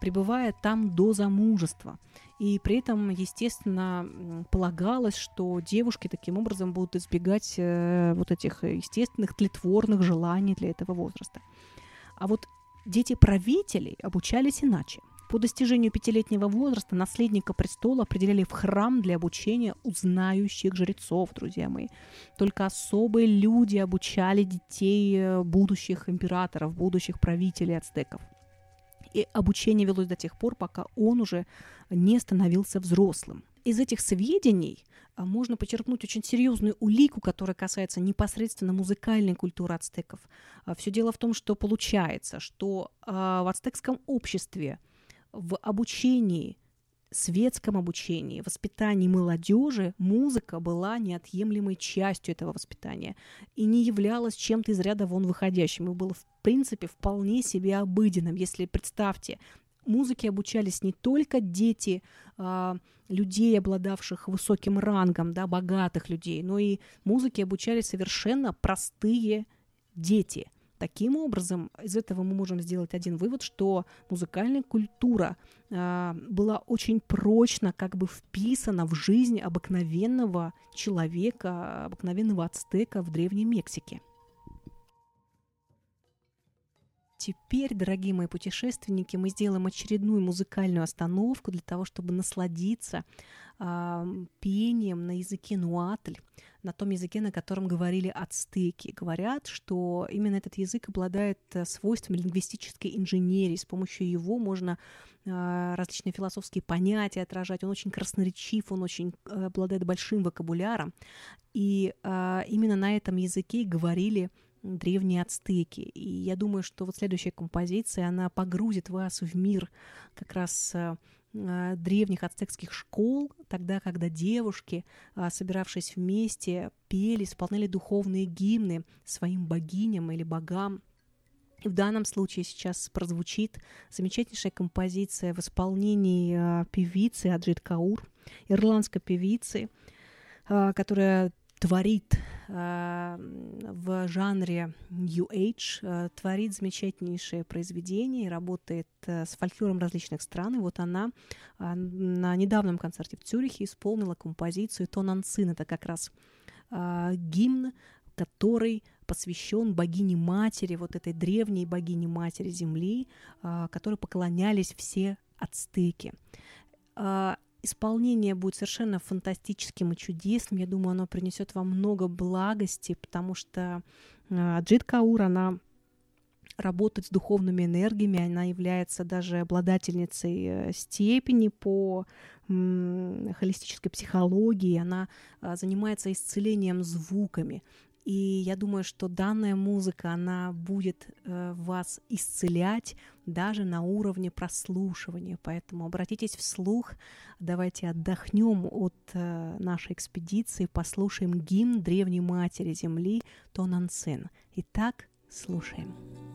пребывая там до замужества. И при этом, естественно, полагалось, что девушки таким образом будут избегать э, вот этих естественных тлетворных желаний для этого возраста. А вот дети правителей обучались иначе. По достижению пятилетнего возраста наследника престола определяли в храм для обучения узнающих жрецов, друзья мои. Только особые люди обучали детей э, будущих императоров, будущих правителей ацтеков. И обучение велось до тех пор, пока он уже не становился взрослым. Из этих сведений а, можно почерпнуть очень серьезную улику, которая касается непосредственно музыкальной культуры ацтеков. А, Все дело в том, что получается, что в ацтекском обществе в обучении, светском обучении, воспитании молодежи музыка была неотъемлемой частью этого воспитания и не являлась чем-то из ряда вон выходящим. И было, в принципе, вполне себе обыденным. Если, представьте, музыке обучались не только дети а, людей, обладавших высоким рангом, да, богатых людей, но и музыке обучались совершенно простые дети – Таким образом, из этого мы можем сделать один вывод, что музыкальная культура э, была очень прочно как бы вписана в жизнь обыкновенного человека, обыкновенного ацтека в Древней Мексике. Теперь, дорогие мои путешественники, мы сделаем очередную музыкальную остановку для того, чтобы насладиться э, пением на языке нуатль, на том языке, на котором говорили ацтеки. Говорят, что именно этот язык обладает э, свойствами лингвистической инженерии. С помощью его можно э, различные философские понятия отражать. Он очень красноречив, он очень э, обладает большим вокабуляром. И э, именно на этом языке говорили древние ацтеки. И я думаю, что вот следующая композиция, она погрузит вас в мир как раз э, э, древних ацтекских школ, тогда, когда девушки, э, собиравшись вместе, пели, исполняли духовные гимны своим богиням или богам. И в данном случае сейчас прозвучит замечательнейшая композиция в исполнении певицы Аджит Каур, ирландской певицы, которая творит э, в жанре New Age, э, творит замечательнейшее произведение и работает э, с фольклором различных стран. И вот она э, на недавнем концерте в Цюрихе исполнила композицию «Тонансин». Это как раз гимн, который посвящен богине-матери, вот этой древней богине-матери Земли, э, которой поклонялись все ацтеки. Исполнение будет совершенно фантастическим и чудесным. Я думаю, оно принесет вам много благости, потому что э, Джит Каур, она работать с духовными энергиями. Она является даже обладательницей э, степени по холистической психологии. Она а, занимается исцелением звуками. И я думаю, что данная музыка, она будет э, вас исцелять даже на уровне прослушивания. Поэтому обратитесь вслух, давайте отдохнем от э, нашей экспедиции, послушаем гимн Древней Матери Земли Тонансен. Итак, слушаем. Дорогие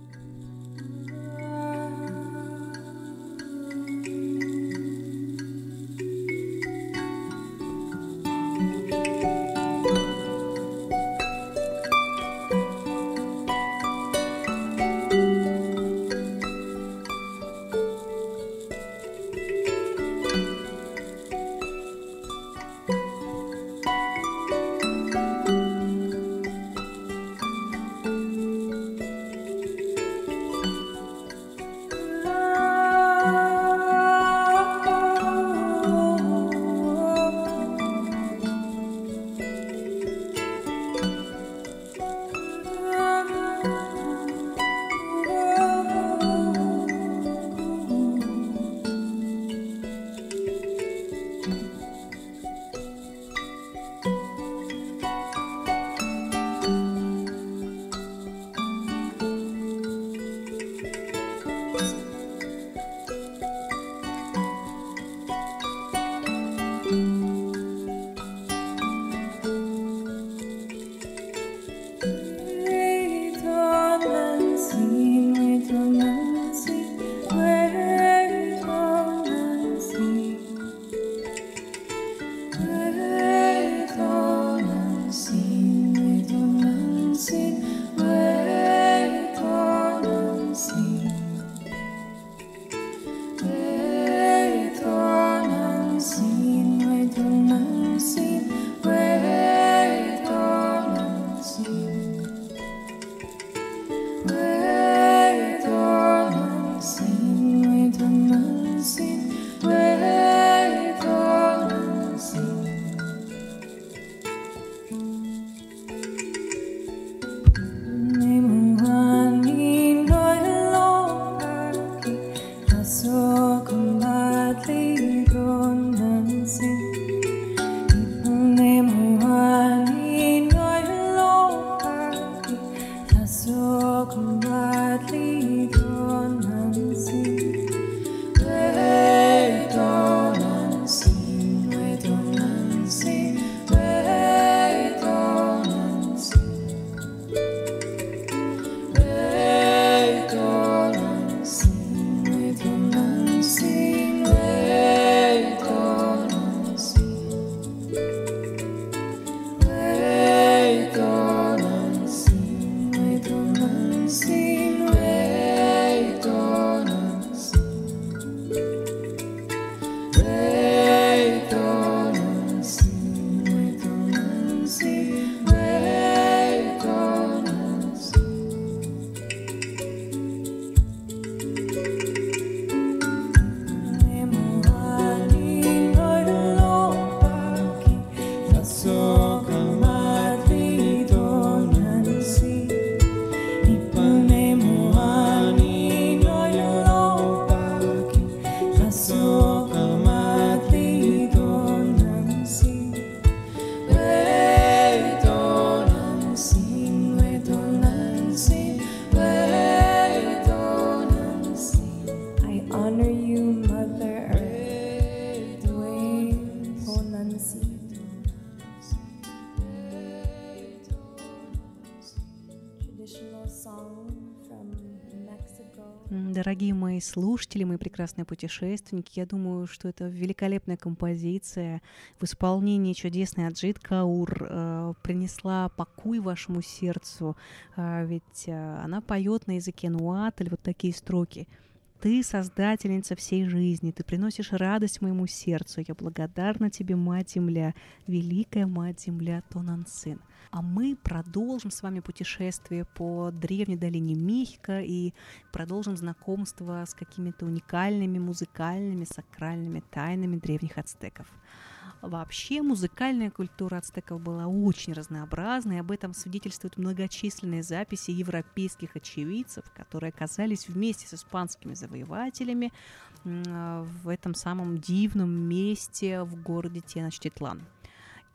слушатели, мои прекрасные путешественники, я думаю, что это великолепная композиция в исполнении чудесной Аджит Каур э, принесла покой вашему сердцу, э, ведь э, она поет на языке нуатль вот такие строки. Ты создательница всей жизни, ты приносишь радость моему сердцу. Я благодарна тебе, Мать-Земля, великая Мать-Земля Тонансин. А мы продолжим с вами путешествие по древней долине Мехико и продолжим знакомство с какими-то уникальными музыкальными, сакральными тайнами древних ацтеков. Вообще музыкальная культура ацтеков была очень разнообразной, об этом свидетельствуют многочисленные записи европейских очевидцев, которые оказались вместе с испанскими завоевателями в этом самом дивном месте в городе Теночтитлан.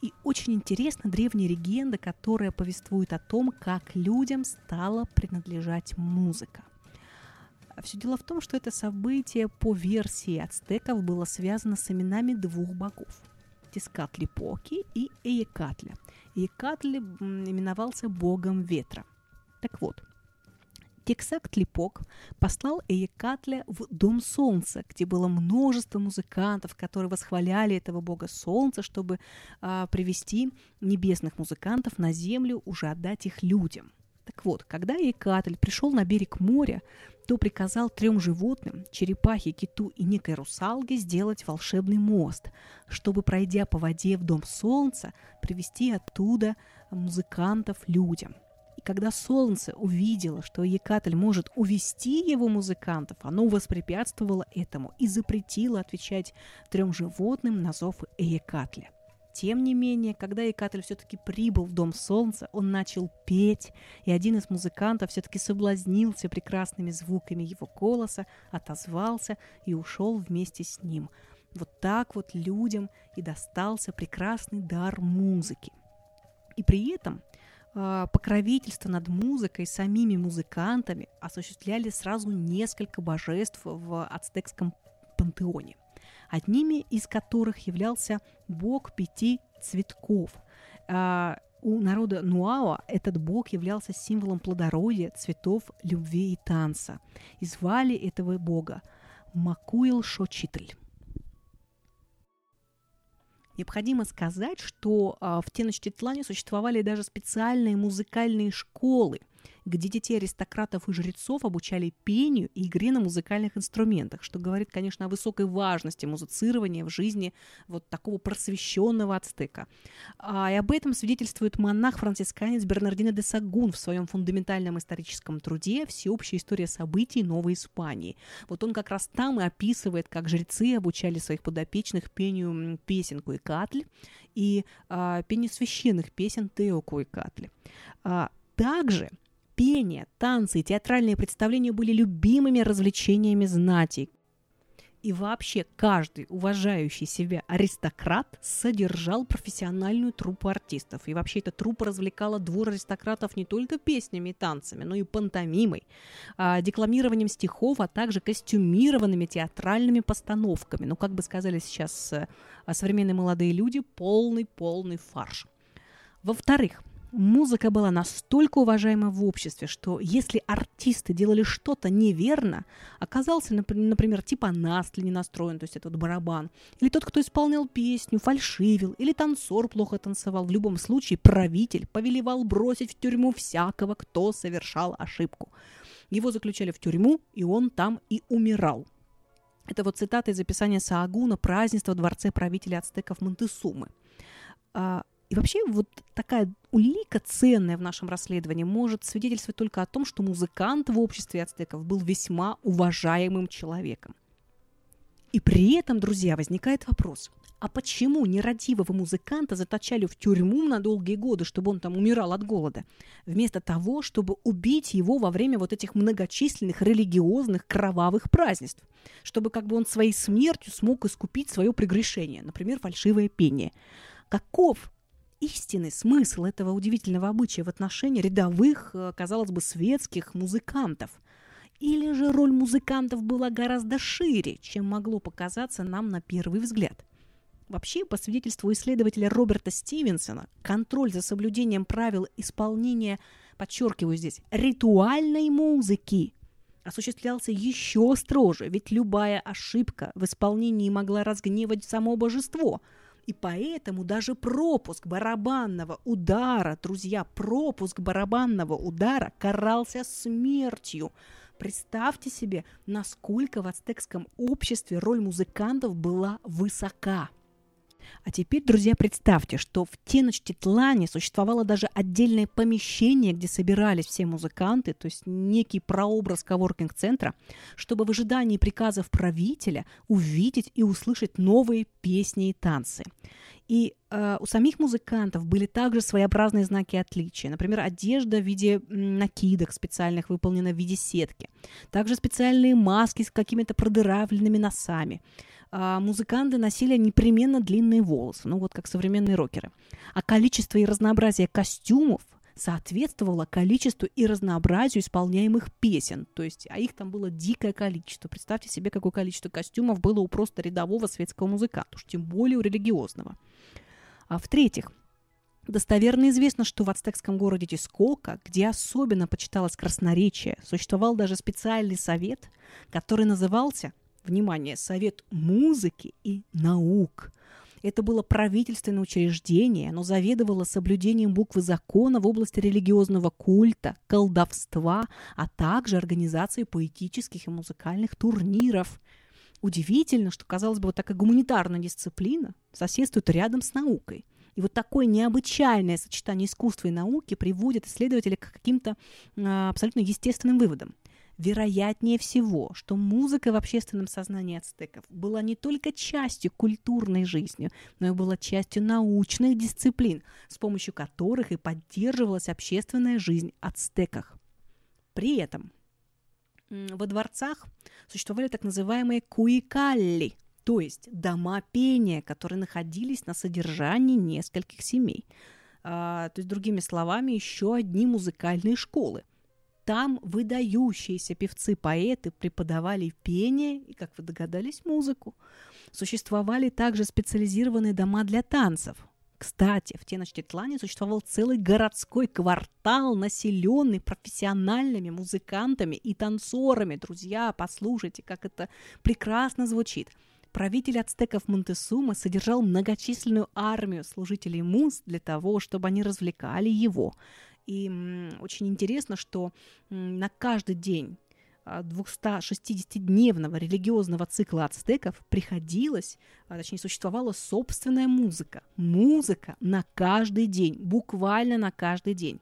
И очень интересна древняя легенда, которая повествует о том, как людям стала принадлежать музыка. Все дело в том, что это событие по версии ацтеков было связано с именами двух богов – Тискатли-Поки и Эекатля. Эекатли именовался богом ветра. Так вот, Тексак Тлипок послал Эекатля в Дом Солнца, где было множество музыкантов, которые восхваляли этого бога Солнца, чтобы а, привести небесных музыкантов на землю, уже отдать их людям. Так вот, когда Эекатль пришел на берег моря, то приказал трем животным, черепахе, киту и некой русалге, сделать волшебный мост, чтобы, пройдя по воде в Дом Солнца, привести оттуда музыкантов людям – когда солнце увидело, что Екатль может увести его музыкантов, оно воспрепятствовало этому и запретило отвечать трем животным на зов Екатля. Тем не менее, когда Екатль все-таки прибыл в Дом Солнца, он начал петь, и один из музыкантов все-таки соблазнился прекрасными звуками его голоса, отозвался и ушел вместе с ним. Вот так вот людям и достался прекрасный дар музыки. И при этом покровительство над музыкой самими музыкантами осуществляли сразу несколько божеств в ацтекском пантеоне, одними из которых являлся бог пяти цветков. А, у народа Нуао этот бог являлся символом плодородия, цветов, любви и танца. И звали этого бога Макуил Шочитль. Необходимо сказать, что а, в Теночтитлане существовали даже специальные музыкальные школы, где детей аристократов и жрецов обучали пению и игре на музыкальных инструментах, что говорит, конечно, о высокой важности музицирования в жизни вот такого просвещенного ацтека. А, и об этом свидетельствует монах-францисканец Бернардино де Сагун в своем фундаментальном историческом труде «Всеобщая история событий Новой Испании». Вот он как раз там и описывает, как жрецы обучали своих подопечных пению песенку и катль и а, пению священных песен Теоку и катли. А, также Пение, танцы и театральные представления были любимыми развлечениями знати. И вообще каждый уважающий себя аристократ содержал профессиональную труппу артистов. И вообще эта труппа развлекала двор аристократов не только песнями и танцами, но и пантомимой, а, декламированием стихов, а также костюмированными театральными постановками. Ну, как бы сказали сейчас э, современные молодые люди, полный-полный фарш. Во-вторых, музыка была настолько уважаема в обществе, что если артисты делали что-то неверно, оказался, например, типа настли не настроен, то есть этот барабан, или тот, кто исполнял песню, фальшивил, или танцор плохо танцевал, в любом случае правитель повелевал бросить в тюрьму всякого, кто совершал ошибку. Его заключали в тюрьму, и он там и умирал. Это вот цитата из описания Саагуна «Празднество в дворце правителя ацтеков Монтесумы». И вообще вот такая улика ценная в нашем расследовании может свидетельствовать только о том, что музыкант в обществе ацтеков был весьма уважаемым человеком. И при этом, друзья, возникает вопрос, а почему нерадивого музыканта заточали в тюрьму на долгие годы, чтобы он там умирал от голода, вместо того, чтобы убить его во время вот этих многочисленных религиозных кровавых празднеств, чтобы как бы он своей смертью смог искупить свое прегрешение, например, фальшивое пение. Каков истинный смысл этого удивительного обычая в отношении рядовых, э, казалось бы, светских музыкантов? Или же роль музыкантов была гораздо шире, чем могло показаться нам на первый взгляд? Вообще, по свидетельству исследователя Роберта Стивенсона, контроль за соблюдением правил исполнения, подчеркиваю здесь, ритуальной музыки осуществлялся еще строже, ведь любая ошибка в исполнении могла разгневать само божество – и поэтому даже пропуск барабанного удара, друзья, пропуск барабанного удара карался смертью. Представьте себе, насколько в ацтекском обществе роль музыкантов была высока. А теперь, друзья, представьте, что в Теночтитлане существовало даже отдельное помещение, где собирались все музыканты, то есть некий прообраз коворкинг-центра, чтобы в ожидании приказов правителя увидеть и услышать новые песни и танцы. И э, у самих музыкантов были также своеобразные знаки отличия. Например, одежда в виде накидок специальных, выполнена в виде сетки. Также специальные маски с какими-то продыравленными носами. Э, музыканты носили непременно длинные волосы, ну вот как современные рокеры. А количество и разнообразие костюмов соответствовало количеству и разнообразию исполняемых песен. То есть, а их там было дикое количество. Представьте себе, какое количество костюмов было у просто рядового светского музыканта, уж тем более у религиозного. А в-третьих, Достоверно известно, что в ацтекском городе Тискока, где особенно почиталось красноречие, существовал даже специальный совет, который назывался, внимание, Совет музыки и наук. Это было правительственное учреждение, оно заведовало соблюдением буквы закона в области религиозного культа, колдовства, а также организацией поэтических и музыкальных турниров. Удивительно, что, казалось бы, вот такая гуманитарная дисциплина соседствует рядом с наукой. И вот такое необычайное сочетание искусства и науки приводит исследователей к каким-то э, абсолютно естественным выводам. Вероятнее всего, что музыка в общественном сознании ацтеков была не только частью культурной жизни, но и была частью научных дисциплин, с помощью которых и поддерживалась общественная жизнь ацтеках. При этом во дворцах существовали так называемые куикалли, то есть дома пения, которые находились на содержании нескольких семей. А, то есть, другими словами, еще одни музыкальные школы. Там выдающиеся певцы-поэты преподавали пение и, как вы догадались, музыку. Существовали также специализированные дома для танцев, кстати, в Теночтитлане существовал целый городской квартал, населенный профессиональными музыкантами и танцорами. Друзья, послушайте, как это прекрасно звучит. Правитель ацтеков Монтесума содержал многочисленную армию служителей муз для того, чтобы они развлекали его. И очень интересно, что на каждый день 260-дневного религиозного цикла ацтеков приходилось, а, точнее, существовала собственная музыка. Музыка на каждый день, буквально на каждый день.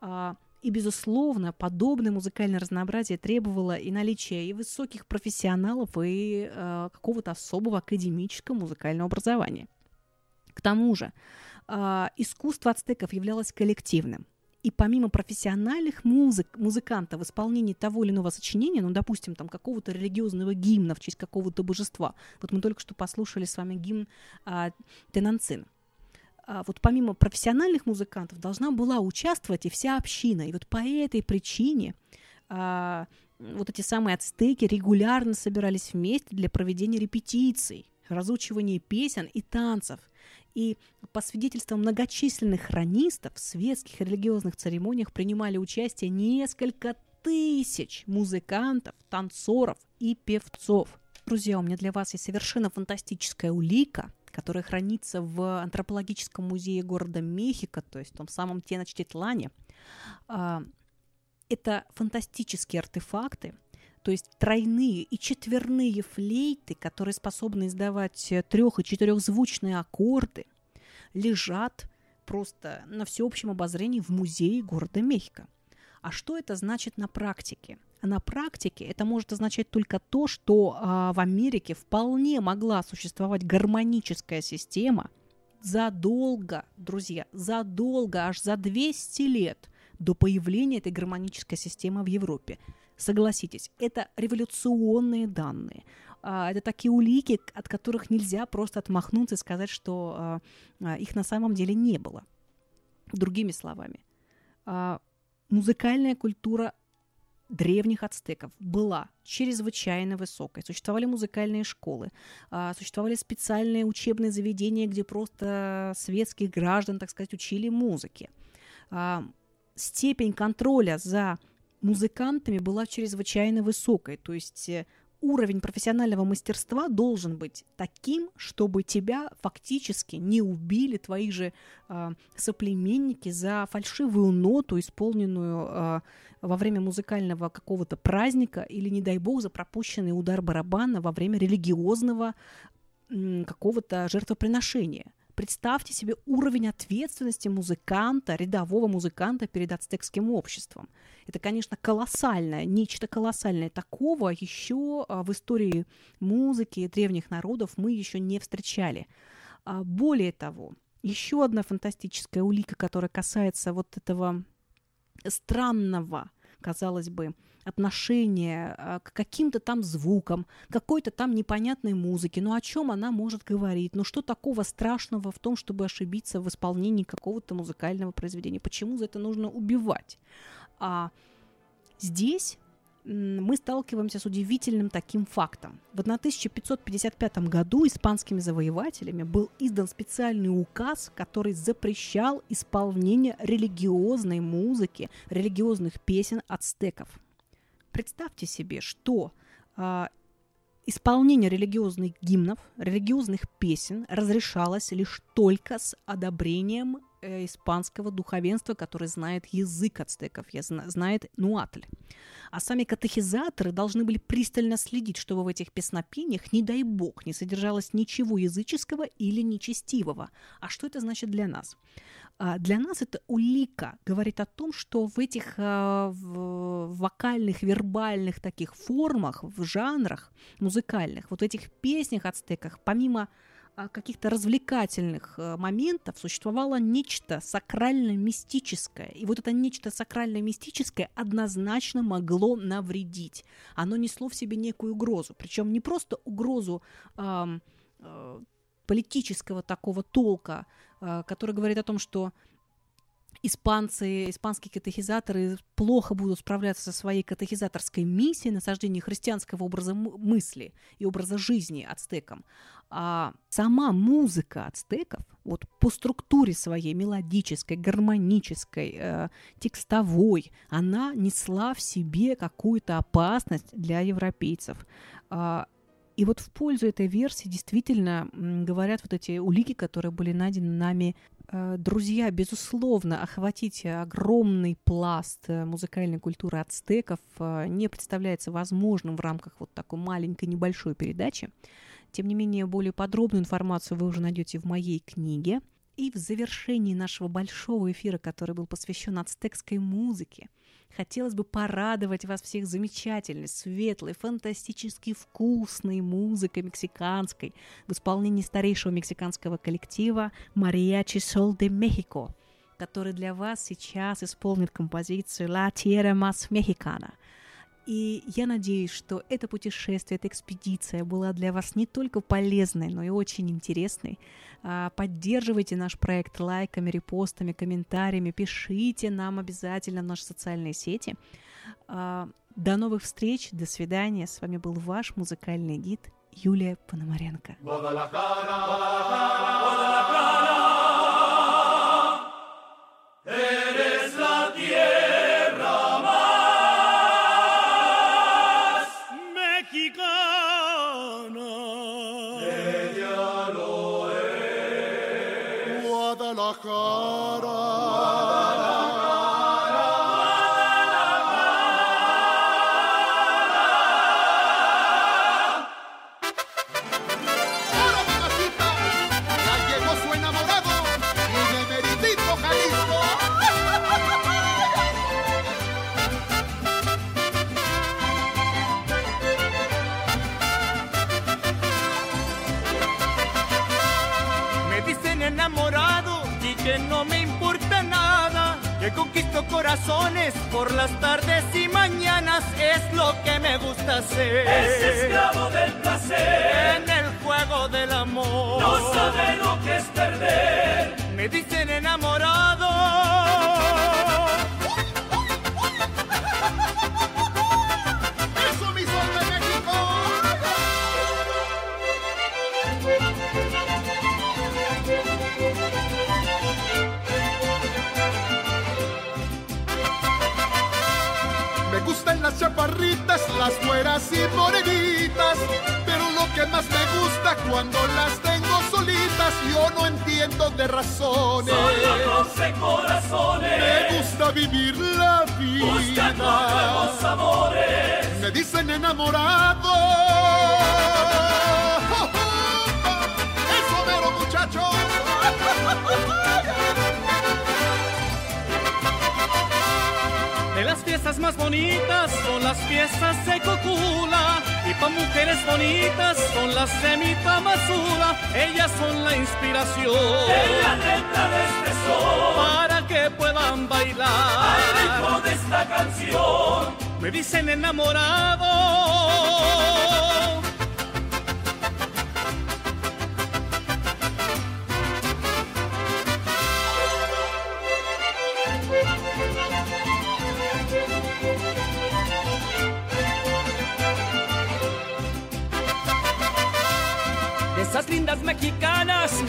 А, и, безусловно, подобное музыкальное разнообразие требовало и наличия и высоких профессионалов, и э, какого-то особого академического музыкального образования. К тому же, искусство ацтеков являлось коллективным. И помимо профессиональных музык, музыкантов в исполнении того или иного сочинения, ну, допустим, там какого-то религиозного гимна в честь какого-то божества, вот мы только что послушали с вами гимн а, Тенанцин, а, вот помимо профессиональных музыкантов должна была участвовать и вся община. И вот по этой причине а, вот эти самые ацтеки регулярно собирались вместе для проведения репетиций, разучивания песен и танцев – и по свидетельствам многочисленных хронистов в светских религиозных церемониях принимали участие несколько тысяч музыкантов, танцоров и певцов. Друзья, у меня для вас есть совершенно фантастическая улика, которая хранится в антропологическом музее города Мехико, то есть в том самом Теночтитлане. А, это фантастические артефакты, то есть тройные и четверные флейты, которые способны издавать э, трех- и четырехзвучные аккорды, лежат просто на всеобщем обозрении в музее города Мехико. А что это значит на практике? на практике это может означать только то, что а, в Америке вполне могла существовать гармоническая система задолго, друзья, задолго, аж за 200 лет до появления этой гармонической системы в Европе. Согласитесь, это революционные данные. А, это такие улики, от которых нельзя просто отмахнуться и сказать, что а, а, их на самом деле не было. Другими словами, музыкальная культура древних ацтеков была чрезвычайно высокой. Существовали музыкальные школы, существовали специальные учебные заведения, где просто светских граждан, так сказать, учили музыке. Степень контроля за музыкантами была чрезвычайно высокой. То есть э, уровень профессионального мастерства должен быть таким, чтобы тебя фактически не убили твои же э, соплеменники за фальшивую ноту, исполненную э, во время музыкального какого-то праздника, или, не дай бог, за пропущенный удар барабана во время религиозного какого-то жертвоприношения. Представьте себе уровень ответственности музыканта, рядового музыканта перед ацтекским обществом. Это, конечно, колоссальное, нечто колоссальное. Такого еще а, в истории музыки древних народов мы еще не встречали. А, более того, еще одна фантастическая улика, которая касается вот этого странного, казалось бы, отношение а, к каким-то там звукам, какой-то там непонятной музыке. Ну о чем она может говорить? Ну что такого страшного в том, чтобы ошибиться в исполнении какого-то музыкального произведения? Почему за это нужно убивать? А здесь мы сталкиваемся с удивительным таким фактом. В 1555 году испанскими завоевателями был издан специальный указ, который запрещал исполнение религиозной музыки, религиозных песен ацтеков. Представьте себе, что э, исполнение религиозных гимнов, религиозных песен разрешалось лишь только с одобрением испанского духовенства, который знает язык ацтеков, знает нуатль. А сами катехизаторы должны были пристально следить, чтобы в этих песнопениях, не дай бог, не содержалось ничего языческого или нечестивого. А что это значит для нас? А, для нас это улика говорит о том, что в этих а, вокальных, вербальных таких формах, в жанрах музыкальных, вот этих песнях ацтеках, помимо каких-то развлекательных моментов существовало нечто сакрально-мистическое. И вот это нечто сакрально-мистическое однозначно могло навредить. Оно несло в себе некую угрозу. Причем не просто угрозу э, э, политического такого толка, а, который говорит о том, что испанцы, испанские катехизаторы плохо будут справляться со своей катехизаторской миссией насаждения христианского образа мысли и образа жизни ацтекам. А сама музыка ацтеков, вот по структуре своей мелодической, гармонической, э, текстовой, она несла в себе какую-то опасность для европейцев. А, и вот в пользу этой версии действительно говорят вот эти улики, которые были найдены нами. Э, друзья, безусловно, охватить огромный пласт э, музыкальной культуры ацтеков э, не представляется возможным в рамках вот такой маленькой небольшой передачи. Тем не менее, более подробную информацию вы уже найдете в моей книге. И в завершении нашего большого эфира, который был посвящен ацтекской музыке, Хотелось бы порадовать вас всех замечательной, светлой, фантастически вкусной музыкой мексиканской в исполнении старейшего мексиканского коллектива «Мариачи Сол де Мехико», который для вас сейчас исполнит композицию «La Tierra Más Mexicana», и я надеюсь, что это путешествие, эта экспедиция была для вас не только полезной, но и очень интересной. А, поддерживайте наш проект лайками, репостами, комментариями, пишите нам обязательно в наши социальные сети. А, до новых встреч, до свидания. С вами был ваш музыкальный гид Юлия Пономаренко. Oh.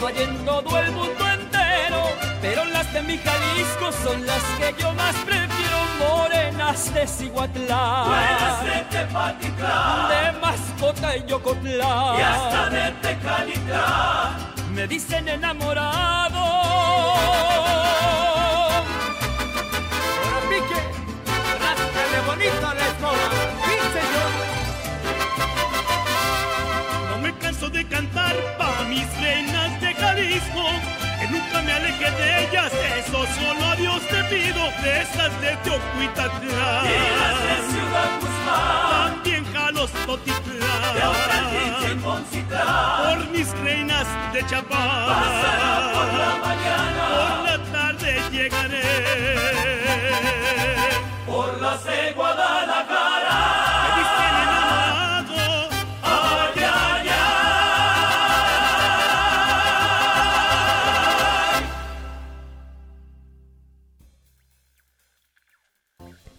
Mexicanas no hay en todo el mundo entero, pero las de mi Jalisco son las que yo más prefiero, morenas de Cihuatlán, Buenas de Tepatitlán. de Mascota y Yocotlán, Y hasta de Tecalitlán. me dicen enamorado. Ahora pique, ráscale bonito a la escoba. Sí, señor. No me canso de cantar pa' mis reinas de Que nunca me aleje de ellas, eso solo a Dios te pido, de esas de Teocuitatlán, Y las de Ciudad Guzmán. también Jalos Totitlán, por mis reinas de Pasará por la mañana. por la tarde llegaré. Por las de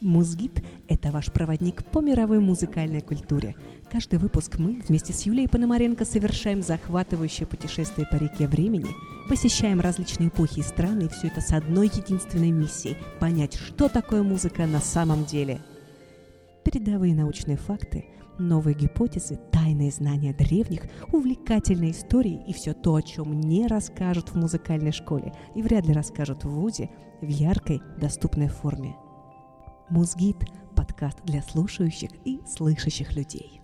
Музгид – это ваш проводник по мировой музыкальной культуре. Каждый выпуск мы вместе с Юлией Пономаренко совершаем захватывающее путешествие по реке времени, посещаем различные эпохи и страны, и все это с одной единственной миссией – понять, что такое музыка на самом деле. Передовые научные факты, новые гипотезы, тайные знания древних, увлекательные истории и все то, о чем не расскажут в музыкальной школе и вряд ли расскажут в ВУЗе в яркой, доступной форме. Музгид – подкаст для слушающих и слышащих людей.